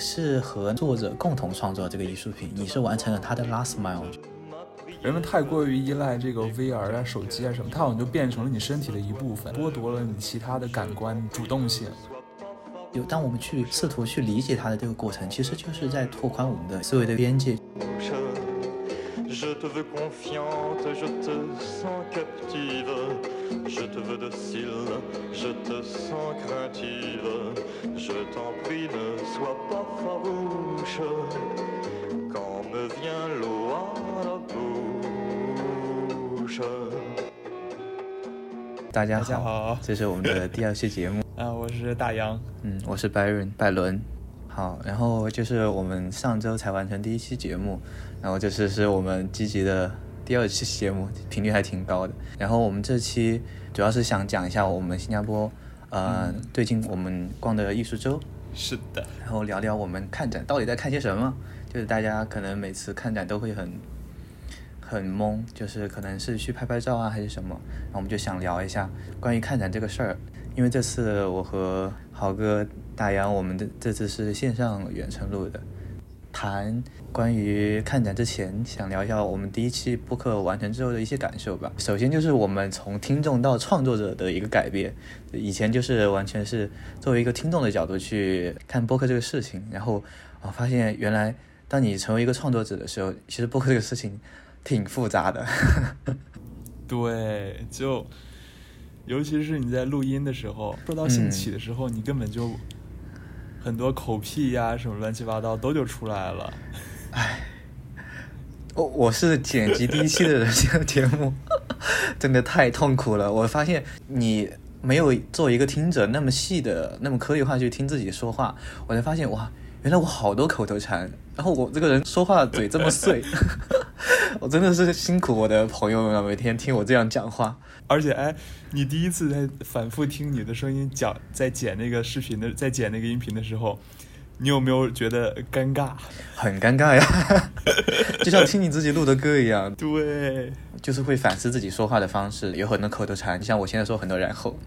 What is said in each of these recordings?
是和作者共同创作这个艺术品，你是完成了他的 last mile。人们太过于依赖这个 VR 啊、手机啊什么，它好像就变成了你身体的一部分，剥夺了你其他的感官主动性。有当我们去试图去理解它的这个过程，其实就是在拓宽我们的思维的边界。大家好，这是我们的第二期节目啊，我是大洋，嗯，我是白人拜伦， 好，然后就是我们上周才完成第一期节目，然后这是是我们积极的第二期节目，频率还挺高的。然后我们这期主要是想讲一下我们新加坡，呃，最近我们逛的艺术周，是的，然后聊聊我们看展到底在看些什么，就是大家可能每次看展都会很。很懵，就是可能是去拍拍照啊，还是什么，然后我们就想聊一下关于看展这个事儿。因为这次我和豪哥、大洋，我们的这次是线上远程录的，谈关于看展之前，想聊一下我们第一期播客完成之后的一些感受吧。首先就是我们从听众到创作者的一个改变，以前就是完全是作为一个听众的角度去看播客这个事情，然后啊发现原来当你成为一个创作者的时候，其实播客这个事情。挺复杂的，对，就尤其是你在录音的时候，说到兴起的时候，你根本就很多口癖呀，什么乱七八糟都就出来了。唉，我我是剪辑第一期的人，这个节目 真的太痛苦了。我发现你没有做一个听者那么细的、那么颗粒化去听自己说话，我才发现哇，原来我好多口头禅，然后我这个人说话嘴这么碎。我真的是辛苦我的朋友们了，每天听我这样讲话。而且，哎，你第一次在反复听你的声音讲，在剪那个视频的，在剪那个音频的时候，你有没有觉得尴尬？很尴尬呀，就像听你自己录的歌一样。对，就是会反思自己说话的方式，有很多口头禅，像我现在说很多然后，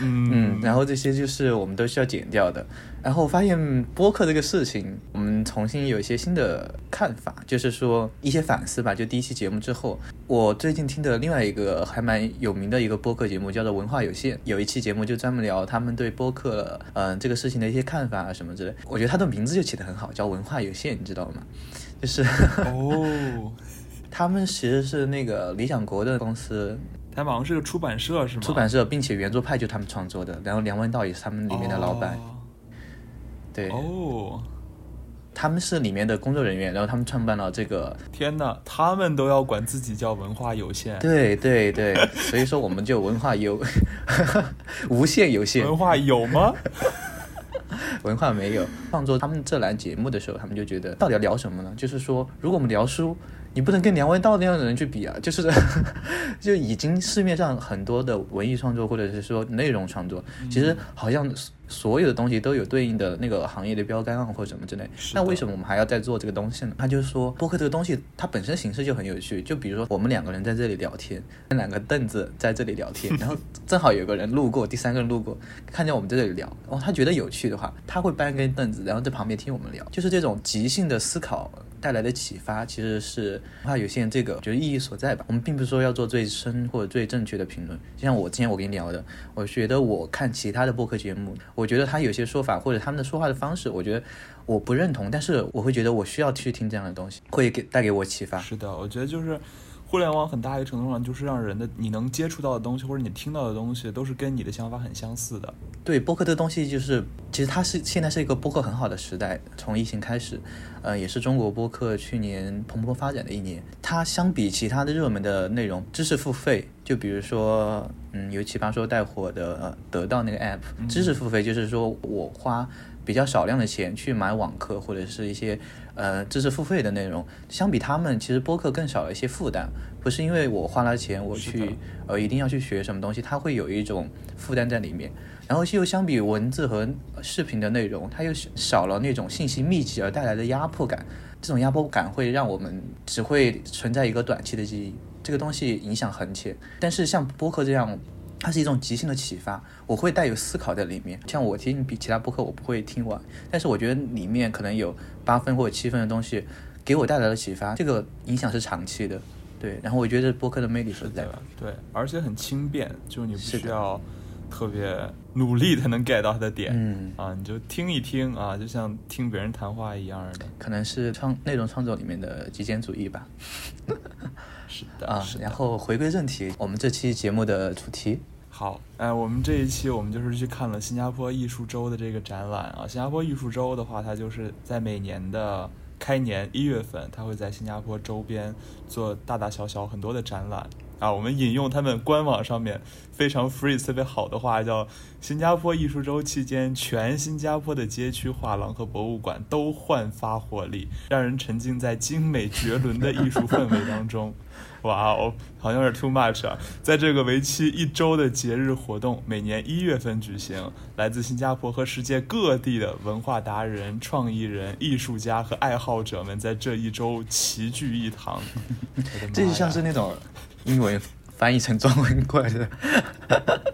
嗯，然后这些就是我们都需要剪掉的。然后发现播客这个事情，我们重新有一些新的看法，就是说一些反思吧。就第一期节目之后，我最近听的另外一个还蛮有名的一个播客节目叫做《文化有限》，有一期节目就专门聊他们对播客嗯这个事情的一些看法啊什么之类。我觉得他的名字就起得很好，叫《文化有限》，你知道吗？就是哦，他们其实是那个理想国的公司，他们好像是个出版社是吗？出版社，并且原作派就他们创作的，然后梁文道也是他们里面的老板。对哦，他们是里面的工作人员，然后他们创办了这个。天哪，他们都要管自己叫文化有限。对对对，所以说我们就文化有 无限有限。文化有吗？文化没有。创作他们这栏节目的时候，他们就觉得到底要聊什么呢？就是说，如果我们聊书。你不能跟梁文道那样的人去比啊！就是，就已经市面上很多的文艺创作或者是说内容创作，其实好像所有的东西都有对应的那个行业的标杆啊或者什么之类。那为什么我们还要再做这个东西呢？他就是说，播客这个东西它本身形式就很有趣。就比如说我们两个人在这里聊天，那两个凳子在这里聊天，然后正好有个人路过，第三个人路过，看见我们在这里聊，哦，他觉得有趣的话，他会搬根凳子，然后在旁边听我们聊，就是这种即兴的思考。带来的启发其实是文化有限这个，就是意义所在吧。我们并不是说要做最深或者最正确的评论。就像我之前我跟你聊的，我觉得我看其他的播客节目，我觉得他有些说法或者他们的说话的方式，我觉得我不认同，但是我会觉得我需要去听这样的东西，会给带给我启发。是的，我觉得就是。互联网很大一个程度上就是让人的你能接触到的东西或者你听到的东西都是跟你的想法很相似的。对，播客这东西就是，其实它是现在是一个播客很好的时代。从疫情开始，呃，也是中国播客去年蓬勃发展的一年。它相比其他的热门的内容，知识付费，就比如说，嗯，有奇葩说带火的得到那个 app，知识付费就是说我花比较少量的钱去买网课或者是一些。呃，知识付费的内容，相比他们，其实播客更少了一些负担。不是因为我花了钱，我去呃一定要去学什么东西，它会有一种负担在里面。然后又相比文字和视频的内容，它又少了那种信息密集而带来的压迫感。这种压迫感会让我们只会存在一个短期的记忆，这个东西影响很浅。但是像播客这样。它是一种即兴的启发，我会带有思考在里面。像我听比其他播客，我不会听完，但是我觉得里面可能有八分或者七分的东西给我带来了启发，这个影响是长期的。对，然后我觉得播客的魅力所在吧。对，而且很轻便，就你不需要特别努力才能 get 到它的点。嗯啊，你就听一听啊，就像听别人谈话一样的。可能是创内容创作里面的极简主义吧。是的啊，然后回归正题，我们这期节目的主题。好，哎，我们这一期我们就是去看了新加坡艺术周的这个展览啊。新加坡艺术周的话，它就是在每年的开年一月份，它会在新加坡周边做大大小小很多的展览啊。我们引用他们官网上面非常 free 特别好的话，叫“新加坡艺术周期间，全新加坡的街区画廊和博物馆都焕发活力，让人沉浸在精美绝伦的艺术氛围当中。”哇哦，好像有点 too much 啊！在这个为期一周的节日活动，每年一月份举行，来自新加坡和世界各地的文化达人、创意人、艺术家和爱好者们在这一周齐聚一堂。这就像是那种英文翻译成中文过来的，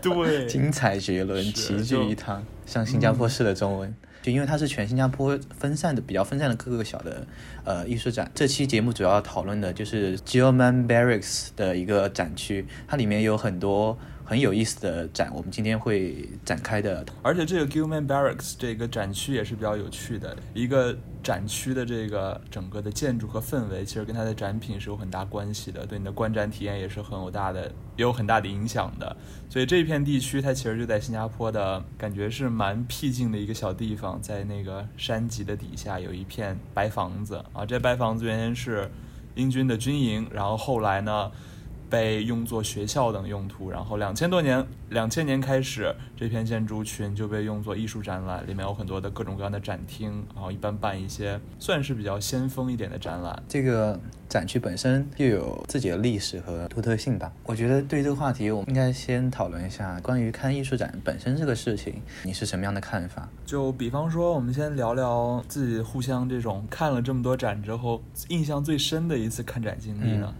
对，精彩绝伦，齐聚一堂，像新加坡式的中文。就因为它是全新加坡分散的、比较分散的各个小的呃艺术展。这期节目主要讨论的就是 Gilman Barracks 的一个展区，它里面有很多很有意思的展，我们今天会展开的。而且这个 Gilman Barracks 这个展区也是比较有趣的，一个展区的这个整个的建筑和氛围，其实跟它的展品是有很大关系的，对你的观展体验也是很有大的、也有很大的影响的。所以这片地区它其实就在新加坡的感觉是蛮僻静的一个小地方，在那个山脊的底下有一片白房子啊，这白房子原先是英军的军营，然后后来呢。被用作学校等用途，然后两千多年，两千年开始，这片建筑群就被用作艺术展览，里面有很多的各种各样的展厅，然后一般办一些算是比较先锋一点的展览。这个展区本身又有自己的历史和独特性吧。我觉得对这个话题，我们应该先讨论一下关于看艺术展本身这个事情，你是什么样的看法？就比方说，我们先聊聊自己互相这种看了这么多展之后，印象最深的一次看展经历呢？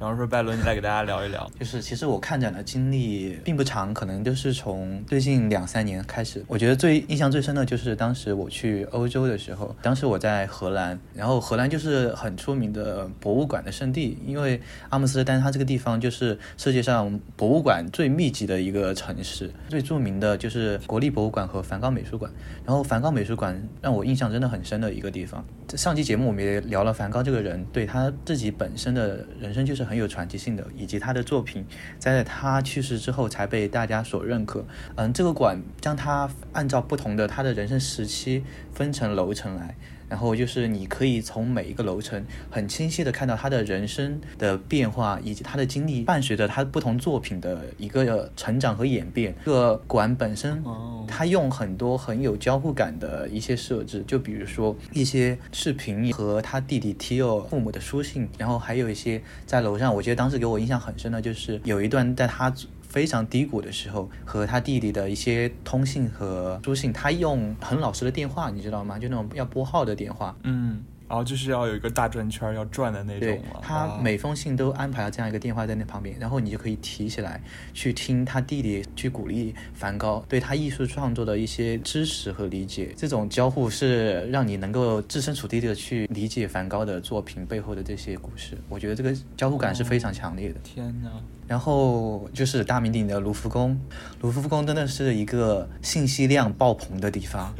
比方说，拜伦，你来给大家聊一聊。就是其实我看展的经历并不长，可能就是从最近两三年开始。我觉得最印象最深的就是当时我去欧洲的时候，当时我在荷兰，然后荷兰就是很出名的博物馆的圣地，因为阿姆斯特丹它这个地方就是世界上博物馆最密集的一个城市，最著名的就是国立博物馆和梵高美术馆。然后梵高美术馆让我印象真的很深的一个地方。上期节目我们也聊了梵高这个人，对他自己本身的人生就是。很有传奇性的，以及他的作品，在他去世之后才被大家所认可。嗯，这个馆将他按照不同的他的人生时期分成楼层来。然后就是你可以从每一个楼层很清晰的看到他的人生的变化，以及他的经历伴随着他不同作品的一个成长和演变。这个馆本身，他用很多很有交互感的一些设置，就比如说一些视频和他弟弟 Tio 父母的书信，然后还有一些在楼上，我觉得当时给我印象很深的就是有一段在他。非常低谷的时候，和他弟弟的一些通信和书信，他用很老实的电话，你知道吗？就那种要拨号的电话。嗯。然后就是要有一个大转圈要转的那种对，他每封信都安排了这样一个电话在那旁边，然后你就可以提起来去听他弟弟去鼓励梵高对他艺术创作的一些支持和理解。这种交互是让你能够置身处地的去理解梵高的作品背后的这些故事。我觉得这个交互感是非常强烈的。天哪！然后就是大名鼎鼎的卢浮宫，卢浮宫真的是一个信息量爆棚的地方，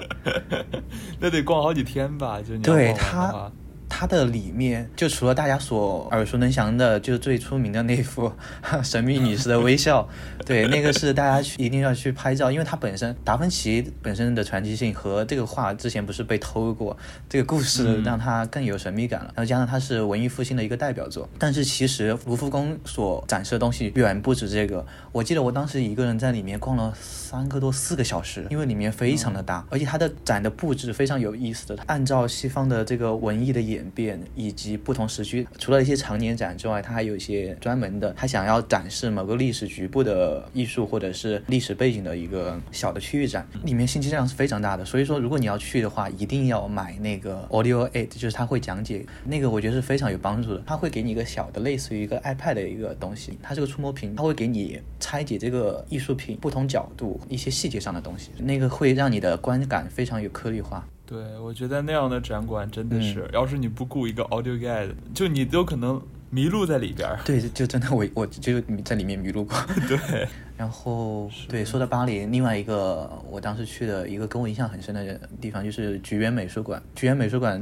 那得逛好几天吧？就对它。它的里面就除了大家所耳熟能详的，就是最出名的那幅 神秘女士的微笑，对，那个是大家去一定要去拍照，因为它本身达芬奇本身的传奇性和这个画之前不是被偷过，这个故事让它更有神秘感了。然后加上它是文艺复兴的一个代表作，但是其实卢浮宫所展示的东西远不止这个。我记得我当时一个人在里面逛了三个多四个小时，因为里面非常的大，而且它的展的布置非常有意思的，按照西方的这个文艺的演。演变以及不同时区。除了一些常年展之外，它还有一些专门的，他想要展示某个历史局部的艺术或者是历史背景的一个小的区域展，里面信息量是非常大的。所以说，如果你要去的话，一定要买那个 Audio Aid，就是它会讲解那个，我觉得是非常有帮助的。它会给你一个小的类似于一个 iPad 的一个东西，它是个触摸屏，它会给你拆解这个艺术品不同角度一些细节上的东西，那个会让你的观感非常有颗粒化。对，我觉得那样的展馆真的是，要是你不雇一个 audio guide，就你都可能迷路在里边儿。对，就真的我我就在里面迷路过。对，然后对，说到巴黎，另外一个我当时去的一个跟我印象很深的地方就是菊园美术馆。菊园美术馆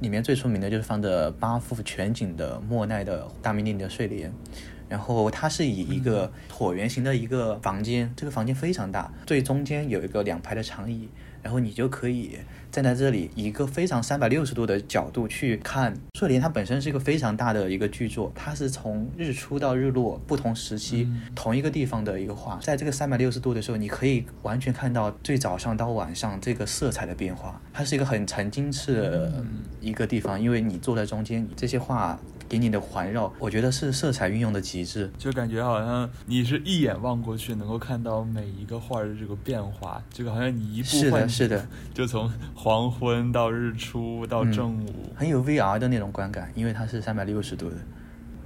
里面最出名的就是放着八幅全景的莫奈的《大名鼎鼎的睡莲》。然后它是以一个椭圆形的一个房间，这个房间非常大，最中间有一个两排的长椅，然后你就可以站在这里，一个非常三百六十度的角度去看《睡莲》。它本身是一个非常大的一个巨作，它是从日出到日落不同时期同一个地方的一个画，在这个三百六十度的时候，你可以完全看到最早上到晚上这个色彩的变化。它是一个很沉浸式的一个地方，因为你坐在中间，这些画。给你的环绕，我觉得是色彩运用的极致，就感觉好像你是一眼望过去，能够看到每一个画的这个变化，这个好像你一步换，是的，就从黄昏到日出到正午，很有 VR 的那种观感，因为它是三百六十度的。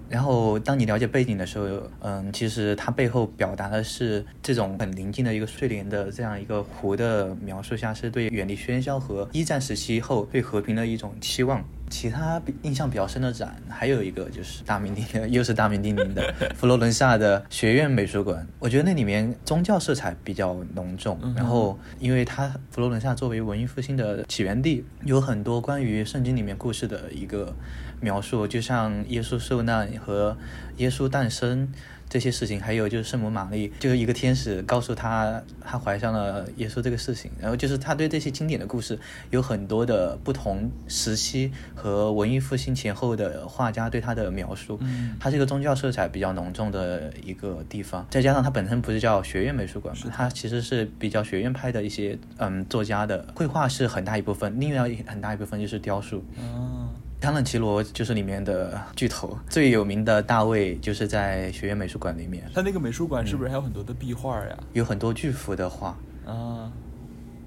然后当你了解背景的时候，嗯，其实它背后表达的是这种很宁静的一个睡莲的这样一个湖的描述下，是对远离喧嚣和一战时期后对和平的一种期望。其他印象比较深的展，还有一个就是大名鼎鼎，又是大名鼎鼎的 佛罗伦萨的学院美术馆。我觉得那里面宗教色彩比较浓重，然后因为它佛罗伦萨作为文艺复兴的起源地，有很多关于圣经里面故事的一个描述，就像耶稣受难和耶稣诞生。这些事情，还有就是圣母玛丽，就是一个天使告诉他，他怀上了耶稣这个事情。然后就是他对这些经典的故事有很多的不同时期和文艺复兴前后的画家对他的描述。嗯，它是一个宗教色彩比较浓重的一个地方。再加上它本身不是叫学院美术馆嘛，它其实是比较学院派的一些嗯作家的绘画是很大一部分，另外很大一部分就是雕塑。嗯。康朗奇罗就是里面的巨头，最有名的大卫就是在学院美术馆里面。他那个美术馆是不是还有很多的壁画呀？有很多巨幅的画啊，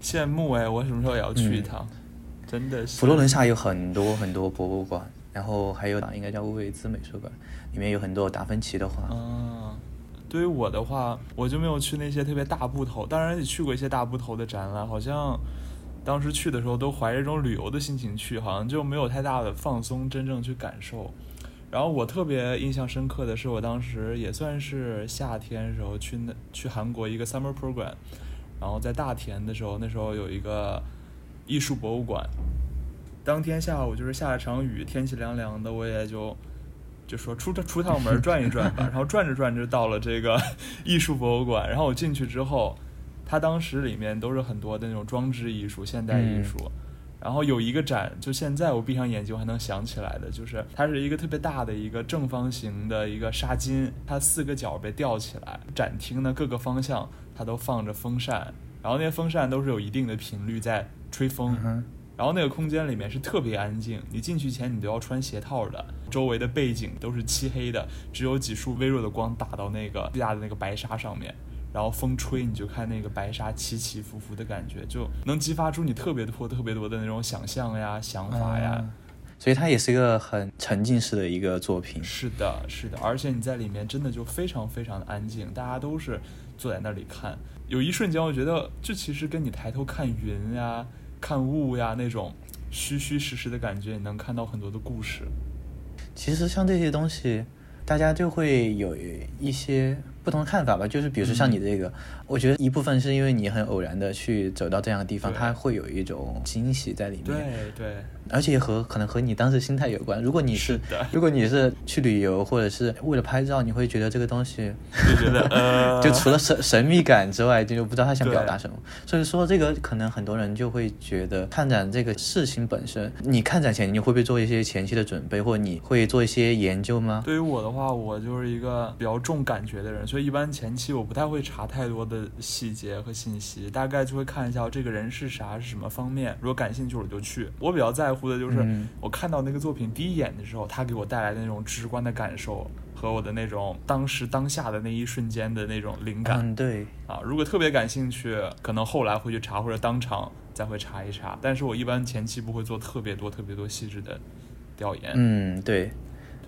羡慕哎！我什么时候也要去一趟？真的是。佛罗伦萨有很多很多博物馆，然后还有应该叫乌维兹美术馆，里面有很多达芬奇的画。啊，对于我的话，我就没有去那些特别大部头，当然也去过一些大部头的展览，好像。当时去的时候都怀着一种旅游的心情去，好像就没有太大的放松，真正去感受。然后我特别印象深刻的是，我当时也算是夏天时候去那去韩国一个 summer program，然后在大田的时候，那时候有一个艺术博物馆。当天下午就是下了场雨，天气凉凉的，我也就就说出出趟门转一转吧。然后转着转着到了这个 艺术博物馆，然后我进去之后。它当时里面都是很多的那种装置艺术、现代艺术，然后有一个展，就现在我闭上眼睛还能想起来的，就是它是一个特别大的一个正方形的一个纱巾，它四个角被吊起来，展厅的各个方向它都放着风扇，然后那些风扇都是有一定的频率在吹风，然后那个空间里面是特别安静，你进去前你都要穿鞋套的，周围的背景都是漆黑的，只有几束微弱的光打到那个巨大的那个白纱上面。然后风吹，你就看那个白沙起起伏伏的感觉，就能激发出你特别多、特别多的那种想象呀、想法呀。所以它也是一个很沉浸式的一个作品。是的，是的，而且你在里面真的就非常非常的安静，大家都是坐在那里看。有一瞬间，我觉得这其实跟你抬头看云呀、看雾呀那种虚虚实实的感觉，你能看到很多的故事。其实像这些东西，大家就会有一些。不同的看法吧，就是比如说像你这个，我觉得一部分是因为你很偶然的去走到这样的地方，它会有一种惊喜在里面。对对。而且和可能和你当时心态有关。如果你是如果你是去旅游或者是为了拍照，你会觉得这个东西就觉得呃，就除了神神秘感之外，就不知道他想表达什么。所以说这个可能很多人就会觉得看展这个事情本身，你看展前你会不会做一些前期的准备，或者你会做一些研究吗？对于我的话，我就是一个比较重感觉的人，所以。所以一般前期我不太会查太多的细节和信息，大概就会看一下这个人是啥，是什么方面。如果感兴趣，我就去。我比较在乎的就是我看到那个作品第一眼的时候，他给我带来的那种直观的感受和我的那种当时当下的那一瞬间的那种灵感。嗯，对。啊，如果特别感兴趣，可能后来会去查或者当场再会查一查。但是我一般前期不会做特别多、特别多细致的调研。嗯，对。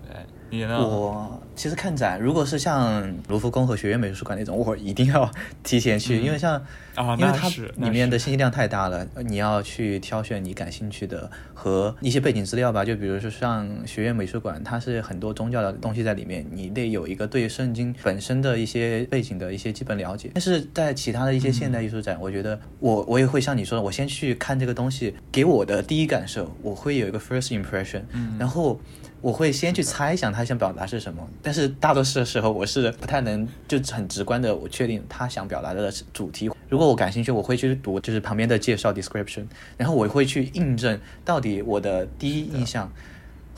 对。你呢？我其实看展，如果是像卢浮宫和学院美术馆那种，我一定要提前去，因为像啊，因为它里面的信息量太大了，你要去挑选你感兴趣的和一些背景资料吧。就比如说像学院美术馆，它是很多宗教的东西在里面，你得有一个对圣经本身的一些背景的一些基本了解。但是在其他的一些现代艺术展，我觉得我我也会像你说的，我先去看这个东西，给我的第一感受，我会有一个 first impression，然后。我会先去猜想他想表达是什么，但是大多数的时候我是不太能就很直观的我确定他想表达的主题。如果我感兴趣，我会去读就是旁边的介绍 description，然后我会去印证到底我的第一印象。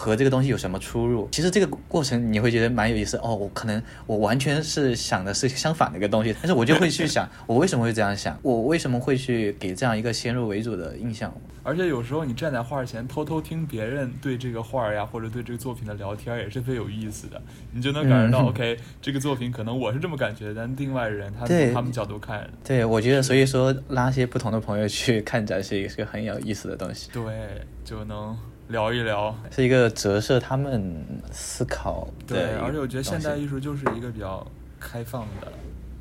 和这个东西有什么出入？其实这个过程你会觉得蛮有意思哦。我可能我完全是想的是相反的一个东西，但是我就会去想，我为什么会这样想？我为什么会去给这样一个先入为主的印象？而且有时候你站在画前偷偷听别人对这个画呀，或者对这个作品的聊天，也是特别有意思的。你就能感觉到，OK，这个作品可能我是这么感觉，但另外人他从 他们角度看，对我觉得，所以说拉些不同的朋友去看展是一个很有意思的东西。对，就能。聊一聊，是一个折射他们思考。对，而且我觉得现代艺术就是一个比较开放的，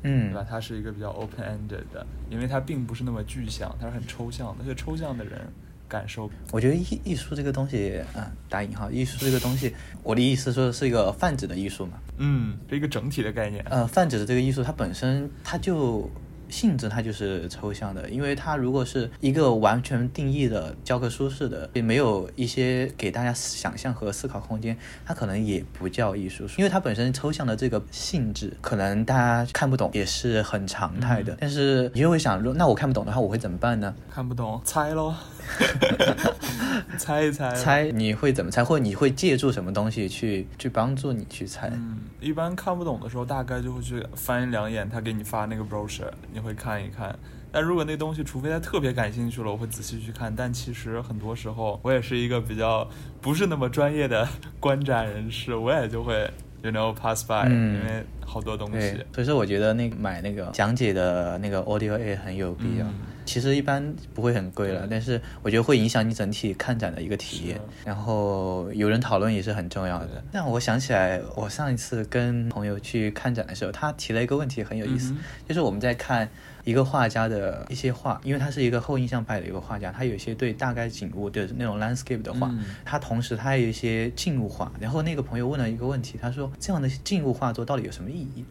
嗯，对吧？它是一个比较 open-ended 的，因为它并不是那么具象，它是很抽象的。而且抽象的人感受，我觉得艺艺术这个东西，嗯，打引号，艺术这个东西，我的意思说是一个泛指的艺术嘛，嗯，是一个整体的概念。呃，泛指的这个艺术，它本身它就。性质它就是抽象的，因为它如果是一个完全定义的教科书式的，也没有一些给大家想象和思考空间，它可能也不叫艺术，因为它本身抽象的这个性质，可能大家看不懂也是很常态的。但是你就会想，那我看不懂的话，我会怎么办呢？看不懂，猜喽。猜一猜，猜你会怎么猜，或者你会借助什么东西去去帮助你去猜？嗯，一般看不懂的时候，大概就会去翻两眼他给你发那个 brochure，你会看一看。但如果那东西，除非他特别感兴趣了，我会仔细去看。但其实很多时候，我也是一个比较不是那么专业的观展人士，我也就会 you know pass by，因为好多东西。所以说，我觉得那买那个讲解的那个 audio A 很有必要。其实一般不会很贵了，但是我觉得会影响你整体看展的一个体验。然后有人讨论也是很重要的。但我想起来，我上一次跟朋友去看展的时候，他提了一个问题很有意思，就是我们在看一个画家的一些画，因为他是一个后印象派的一个画家，他有一些对大概景物的那种 landscape 的画，他同时他还有一些静物画。然后那个朋友问了一个问题，他说这样的静物画作到底有什么意义？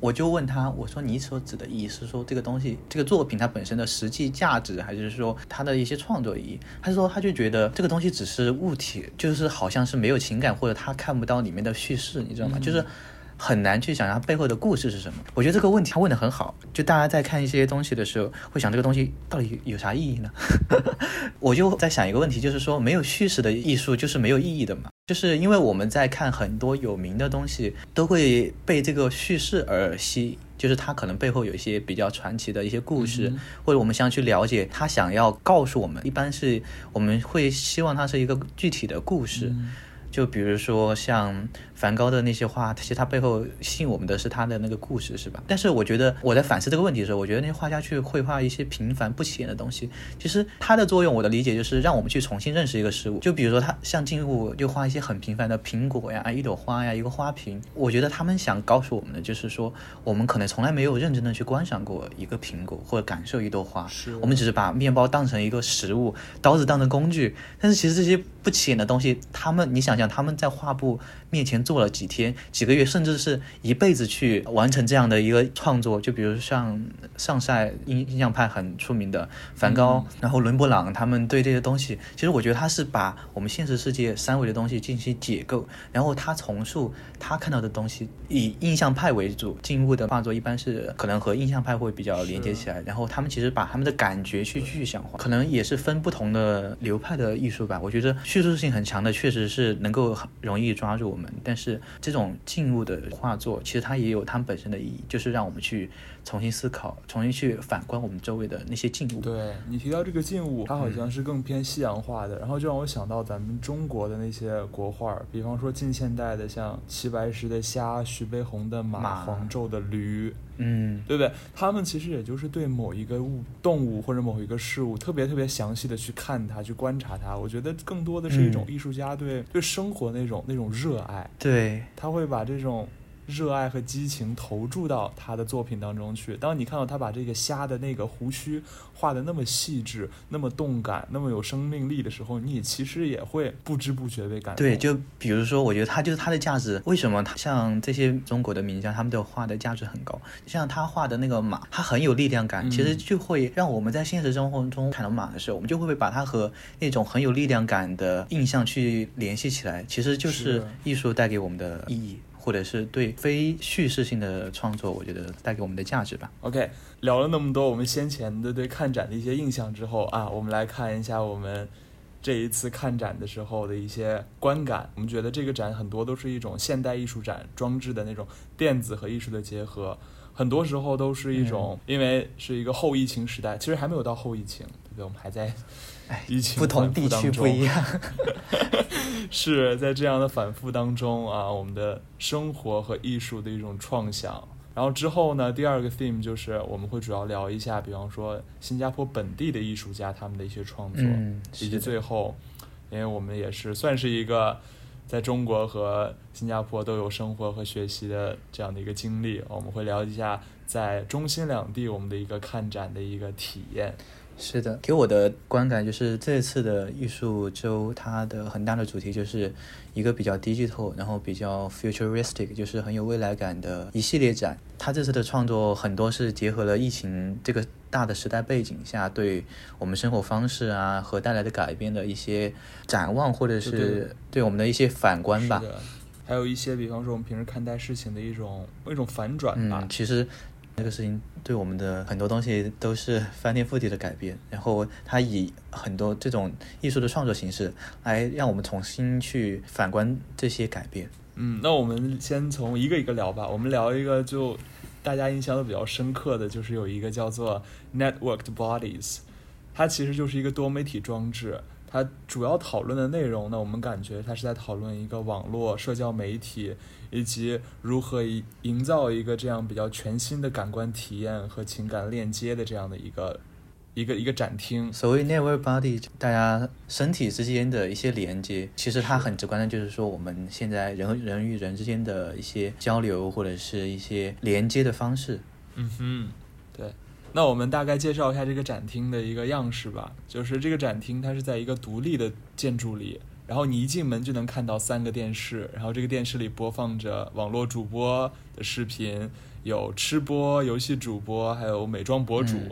我就问他，我说你所指的意义是说这个东西，这个作品它本身的实际价值，还是说它的一些创作意义？他说他就觉得这个东西只是物体，就是好像是没有情感，或者他看不到里面的叙事，你知道吗？就是很难去想它背后的故事是什么。我觉得这个问题他问的很好，就大家在看一些东西的时候，会想这个东西到底有啥意义呢？我就在想一个问题，就是说没有叙事的艺术就是没有意义的嘛？就是因为我们在看很多有名的东西，都会被这个叙事而吸引，就是它可能背后有一些比较传奇的一些故事，或者我们想去了解他想要告诉我们，一般是我们会希望它是一个具体的故事，就比如说像。梵高的那些画，其实他背后吸引我们的是他的那个故事，是吧？但是我觉得我在反思这个问题的时候，我觉得那些画家去绘画一些平凡不起眼的东西，其实它的作用，我的理解就是让我们去重新认识一个事物。就比如说他像静物，就画一些很平凡的苹果呀、一朵花呀、一个花瓶。我觉得他们想告诉我们的就是说，我们可能从来没有认真的去观赏过一个苹果，或者感受一朵花。是我们只是把面包当成一个食物，刀子当成工具。但是其实这些不起眼的东西，他们，你想想他们在画布。面前做了几天、几个月，甚至是一辈子去完成这样的一个创作，就比如像上赛印印象派很出名的梵高，然后伦勃朗，他们对这些东西，其实我觉得他是把我们现实世界三维的东西进行解构，然后他重塑他看到的东西，以印象派为主，静物的画作一般是可能和印象派会比较连接起来，然后他们其实把他们的感觉去具象化，可能也是分不同的流派的艺术吧。我觉得叙述性很强的，确实是能。能够很容易抓住我们，但是是这种静物的画作，其实它也有它本身的意义，就是让我们去重新思考，重新去反观我们周围的那些静物。对你提到这个静物，它好像是更偏西洋化的，然后就让我想到咱们中国的那些国画，比方说近现代的像齐白石的虾、徐悲鸿的马、马黄胄的驴。嗯，对不对？他们其实也就是对某一个物、动物或者某一个事物特别特别详细的去看它、去观察它。我觉得更多的是一种艺术家对、对生活那种那种热爱，对，他会把这种热爱和激情投注到他的作品当中去。当你看到他把这个虾的那个胡须画的那么细致、那么动感、那么有生命力的时候，你其实也会不知不觉被感动。对，就比如说，我觉得他就是他的价值，为什么他像这些中国的名家，他们的画的价值很高？像他画的那个马，他很有力量感，其实就会让我们在现实生活中看到马的时候，我们就会把它和那种很有力量感的印象去联系起来，其实就是是艺术带给我们的意义。或者是对非叙事性的创作，我觉得带给我们的价值吧。OK，聊了那么多我们先前的对看展的一些印象之后啊，我们来看一下我们这一次看展的时候的一些观感。我们觉得这个展很多都是一种现代艺术展，装置的那种电子和艺术的结合，很多时候都是一种，因为是一个后疫情时代，其实还没有到后疫情，对不对？我们还在哎疫情不同地区不一样。是在这样的反复当中啊，我们的生活和艺术的一种创想。然后之后呢，第二个 theme 就是我们会主要聊一下，比方说新加坡本地的艺术家他们的一些创作，嗯以及最后，因为我们也是算是一个在中国和新加坡都有生活和学习的这样的一个经历，我们会聊一下在中新两地我们的一个看展的一个体验。是的，给我的观感就是这次的艺术周，它的很大的主题就是一个比较 digital，然后比较 futuristic，就是很有未来感的一系列展。它这次的创作很多是结合了疫情这个大的时代背景下对我们生活方式啊和带来的改变的一些展望，或者是对我们的一些反观吧还有一些比方说我们平时看待事情的一种一种反转吧。嗯，其实这个事情对我们的很多东西都是翻天覆地的改变，然后它以很多这种艺术的创作形式来让我们重新去反观这些改变。嗯，那我们先从一个一个聊吧。我们聊一个就大家印象都比较深刻的，就是有一个叫做 Networked Bodies，它其实就是一个多媒体装置。它主要讨论的内容呢，我们感觉它是在讨论一个网络社交媒体，以及如何营造一个这样比较全新的感官体验和情感链接的这样的一个一个一个展厅。所谓 network body，大家身体之间的一些连接，其实它很直观的就是说，我们现在人和人与人之间的一些交流，或者是一些连接的方式。嗯哼，对。那我们大概介绍一下这个展厅的一个样式吧。就是这个展厅它是在一个独立的建筑里，然后你一进门就能看到三个电视，然后这个电视里播放着网络主播的视频，有吃播、游戏主播，还有美妆博主。嗯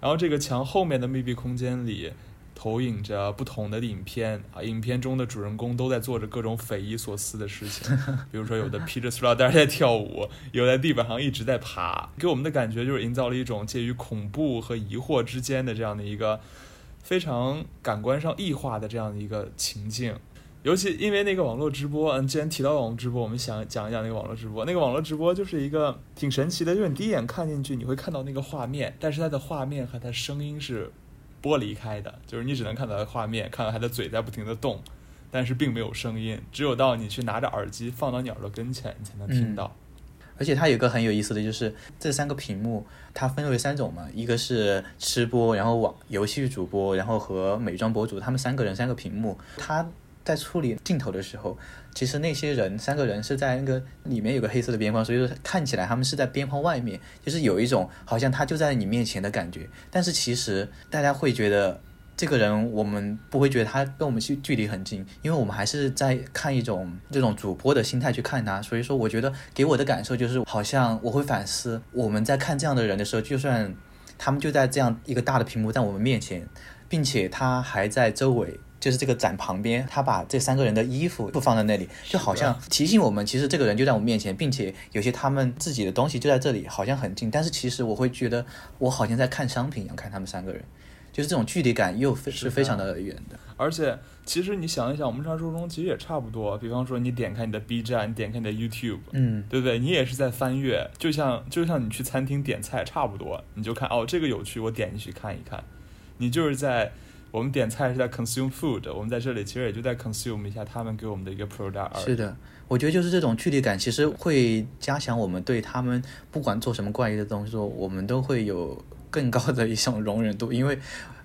然后这个墙后面的密闭空间里，投影着不同的影片啊，影片中的主人公都在做着各种匪夷所思的事情，比如说有的披着塑料袋在跳舞，有的在地板上一直在爬，给我们的感觉就是营造了一种介于恐怖和疑惑之间的这样的一个非常感官上异化的这样的一个情境。尤其因为那个网络直播，嗯，既然提到网络直播，我们想讲一讲那个网络直播。那个网络直播就是一个挺神奇的，就是你第一眼看进去，你会看到那个画面，但是它的画面和它声音是剥离开的，就是你只能看到画面，看到它的嘴在不停的动，但是并没有声音，只有到你去拿着耳机放到你耳朵跟前，你才能听到。而且它有一个很有意思的就是这三个屏幕，它分为三种嘛，一个是吃播，然后网游戏主播，然后和美妆博主，他们三个人三个屏幕，它在处理镜头的时候，其实那些人三个人是在那个里面有个黑色的边框，所以说看起来他们是在边框外面，就是有一种好像他就在你面前的感觉，但是其实大家会觉得。这个人，我们不会觉得他跟我们距距离很近，因为我们还是在看一种这种主播的心态去看他，所以说我觉得给我的感受就是，好像我会反思，我们在看这样的人的时候，就算他们就在这样一个大的屏幕在我们面前，并且他还在周围，就是这个展旁边，他把这三个人的衣服都放在那里，就好像提醒我们，其实这个人就在我们面前，并且有些他们自己的东西就在这里，好像很近，但是其实我会觉得我好像在看商品一样看他们三个人。就是这种距离感又非是是非常的的远的。而且，其实你想一想，我们日常生活中其实也差不多。比方说，你点开你的 B 站，你点开你的 YouTube，嗯，对不对？你也是在翻阅，就像就像你去餐厅点菜差不多，你就看哦，这个有趣，我点进去看一看。你就是在我们点菜是在 consume food，我们在这里其实也就在 consume 一下他们给我们的一个 product。是的，我觉得就是这种距离感，其实会加强我们对他们不管做什么怪异的动作，我们都会有更高的一种容忍度，因为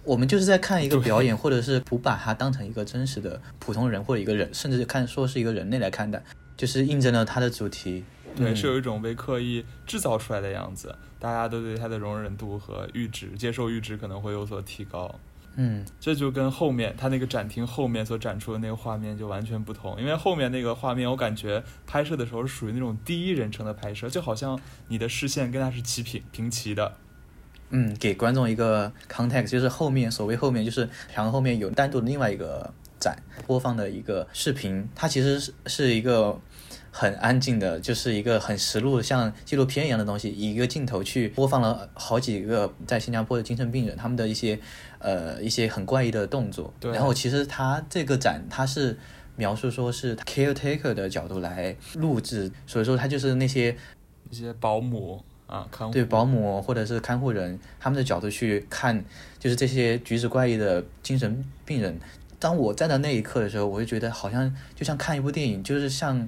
我们就是在看一个表演，或者是不把它当成一个真实的普通人或者一个人，甚至看说是一个人类来看待，就是印证了它的主题。对，嗯是有一种被刻意制造出来的样子，大家都对它的容忍度和阈值、接受阈值可能会有所提高。嗯，这就跟后面他那个展厅后面所展出的那个画面就完全不同，因为后面那个画面我感觉拍摄的时候是属于那种第一人称的拍摄，就好像你的视线跟它是齐平平齐的。嗯，给观众一个 context，就是后面所谓后面就是墙后面有单独的另外一个展播放的一个视频，它其实是是一个很安静的，就是一个很实录像纪录片一样的东西，以一个镜头去播放了好几个在新加坡的精神病人他们的一些呃一些很怪异的动作。对然后其实他这个展他是描述说是 caretaker 的角度来录制，所以说他就是那些一些保姆啊，看护对保姆或者是看护人他们的角度去看，就是这些举止怪异的精神病人。当我站在那一刻的时候，我就觉得好像就像看一部电影，就是像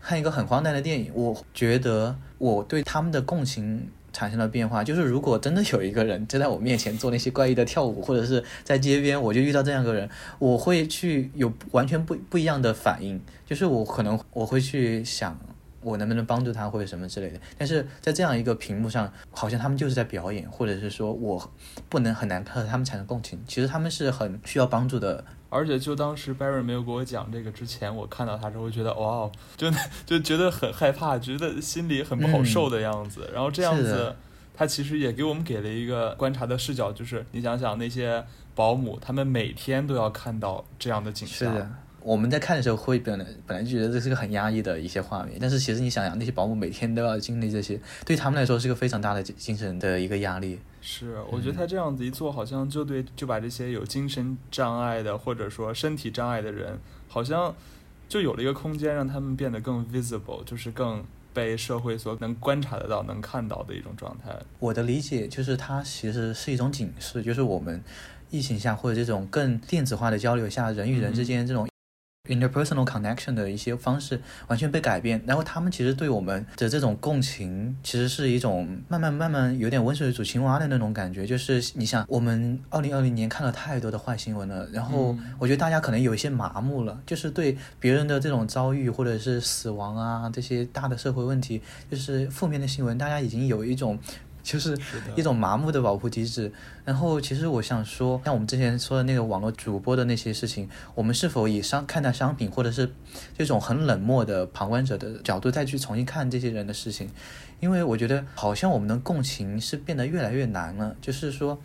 看一个很荒诞的电影。我觉得我对他们的共情产生了变化，就是如果真的有一个人就在我面前做那些怪异的跳舞，或者是在街边我就遇到这样个人，我会去有完全不不一样的反应，就是我可能我会去想。我能不能帮助他或者什么之类的？但是在这样一个屏幕上，好像他们就是在表演，或者是说我不能很难和他们产生共情。其实他们是很需要帮助的。而且就当时 Barry 没有给我讲这个之前，我看到他之后觉得哇哦，就 就觉得很害怕，觉得心里很不好受的样子。然后这样子，他其实也给我们给了一个观察的视角，就是你想想那些保姆，他们每天都要看到这样的景象。是的，我们在看的时候会本来本来就觉得这是个很压抑的一些画面，但是其实你想想，那些保姆每天都要经历这些，对他们来说是个非常大的精神的一个压力。是，我觉得他这样子一做，好像就对就把这些有精神障碍的或者说身体障碍的人，好像就有了一个空间，让他们变得更 visible，就是更被社会所能观察得到、能看到的一种状态。我的理解就是，它其实是一种警示，就是我们疫情下或者这种更电子化的交流下，人与人之间这种 interpersonal connection 的一些方式完全被改变。然后他们其实对我们的这种共情，其实是一种慢慢慢慢有点温水煮青蛙的那种感觉。就是你想，我们二零二零年看了太多的坏新闻了，然后嗯我觉得大家可能有一些麻木了，就是对别人的这种遭遇或者是死亡啊这些大的社会问题，就是负面的新闻，大家已经有一种。就是一种麻木的保护机制。然后，其实我想说，像我们之前说的那个网络主播的那些事情，我们是否以商看待商品，或者是这种很冷漠的旁观者的角度再去重新看这些人的事情？因为我觉得，好像我们的共情是变得越来越难了。就是说，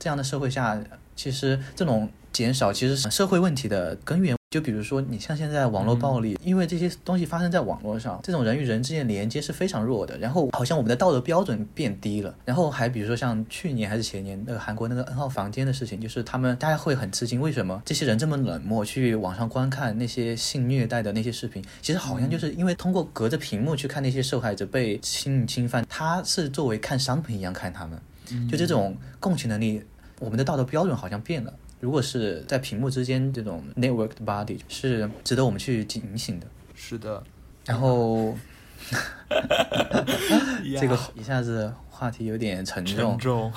这样的社会下，其实这种减少其实是社会问题的根源。就比如说，你像现在网络暴力，因为这些东西发生在网络上，这种人与人之间的连接是非常弱的。然后好像我们的道德标准变低了。然后还比如说像去年还是前年那个韩国那个 N 号房间的事情，就是他们大家会很吃惊，为什么这些人这么冷漠去网上观看那些性虐待的那些视频？其实好像就是因为通过隔着屏幕去看那些受害者被性侵犯，他是作为看商品一样看他们。就这种共情能力，我们的道德标准好像变了。如果是在屏幕之间这种 networked body 是值得我们去警醒的。是的，然后 这个一下子话题有点沉重沉，重，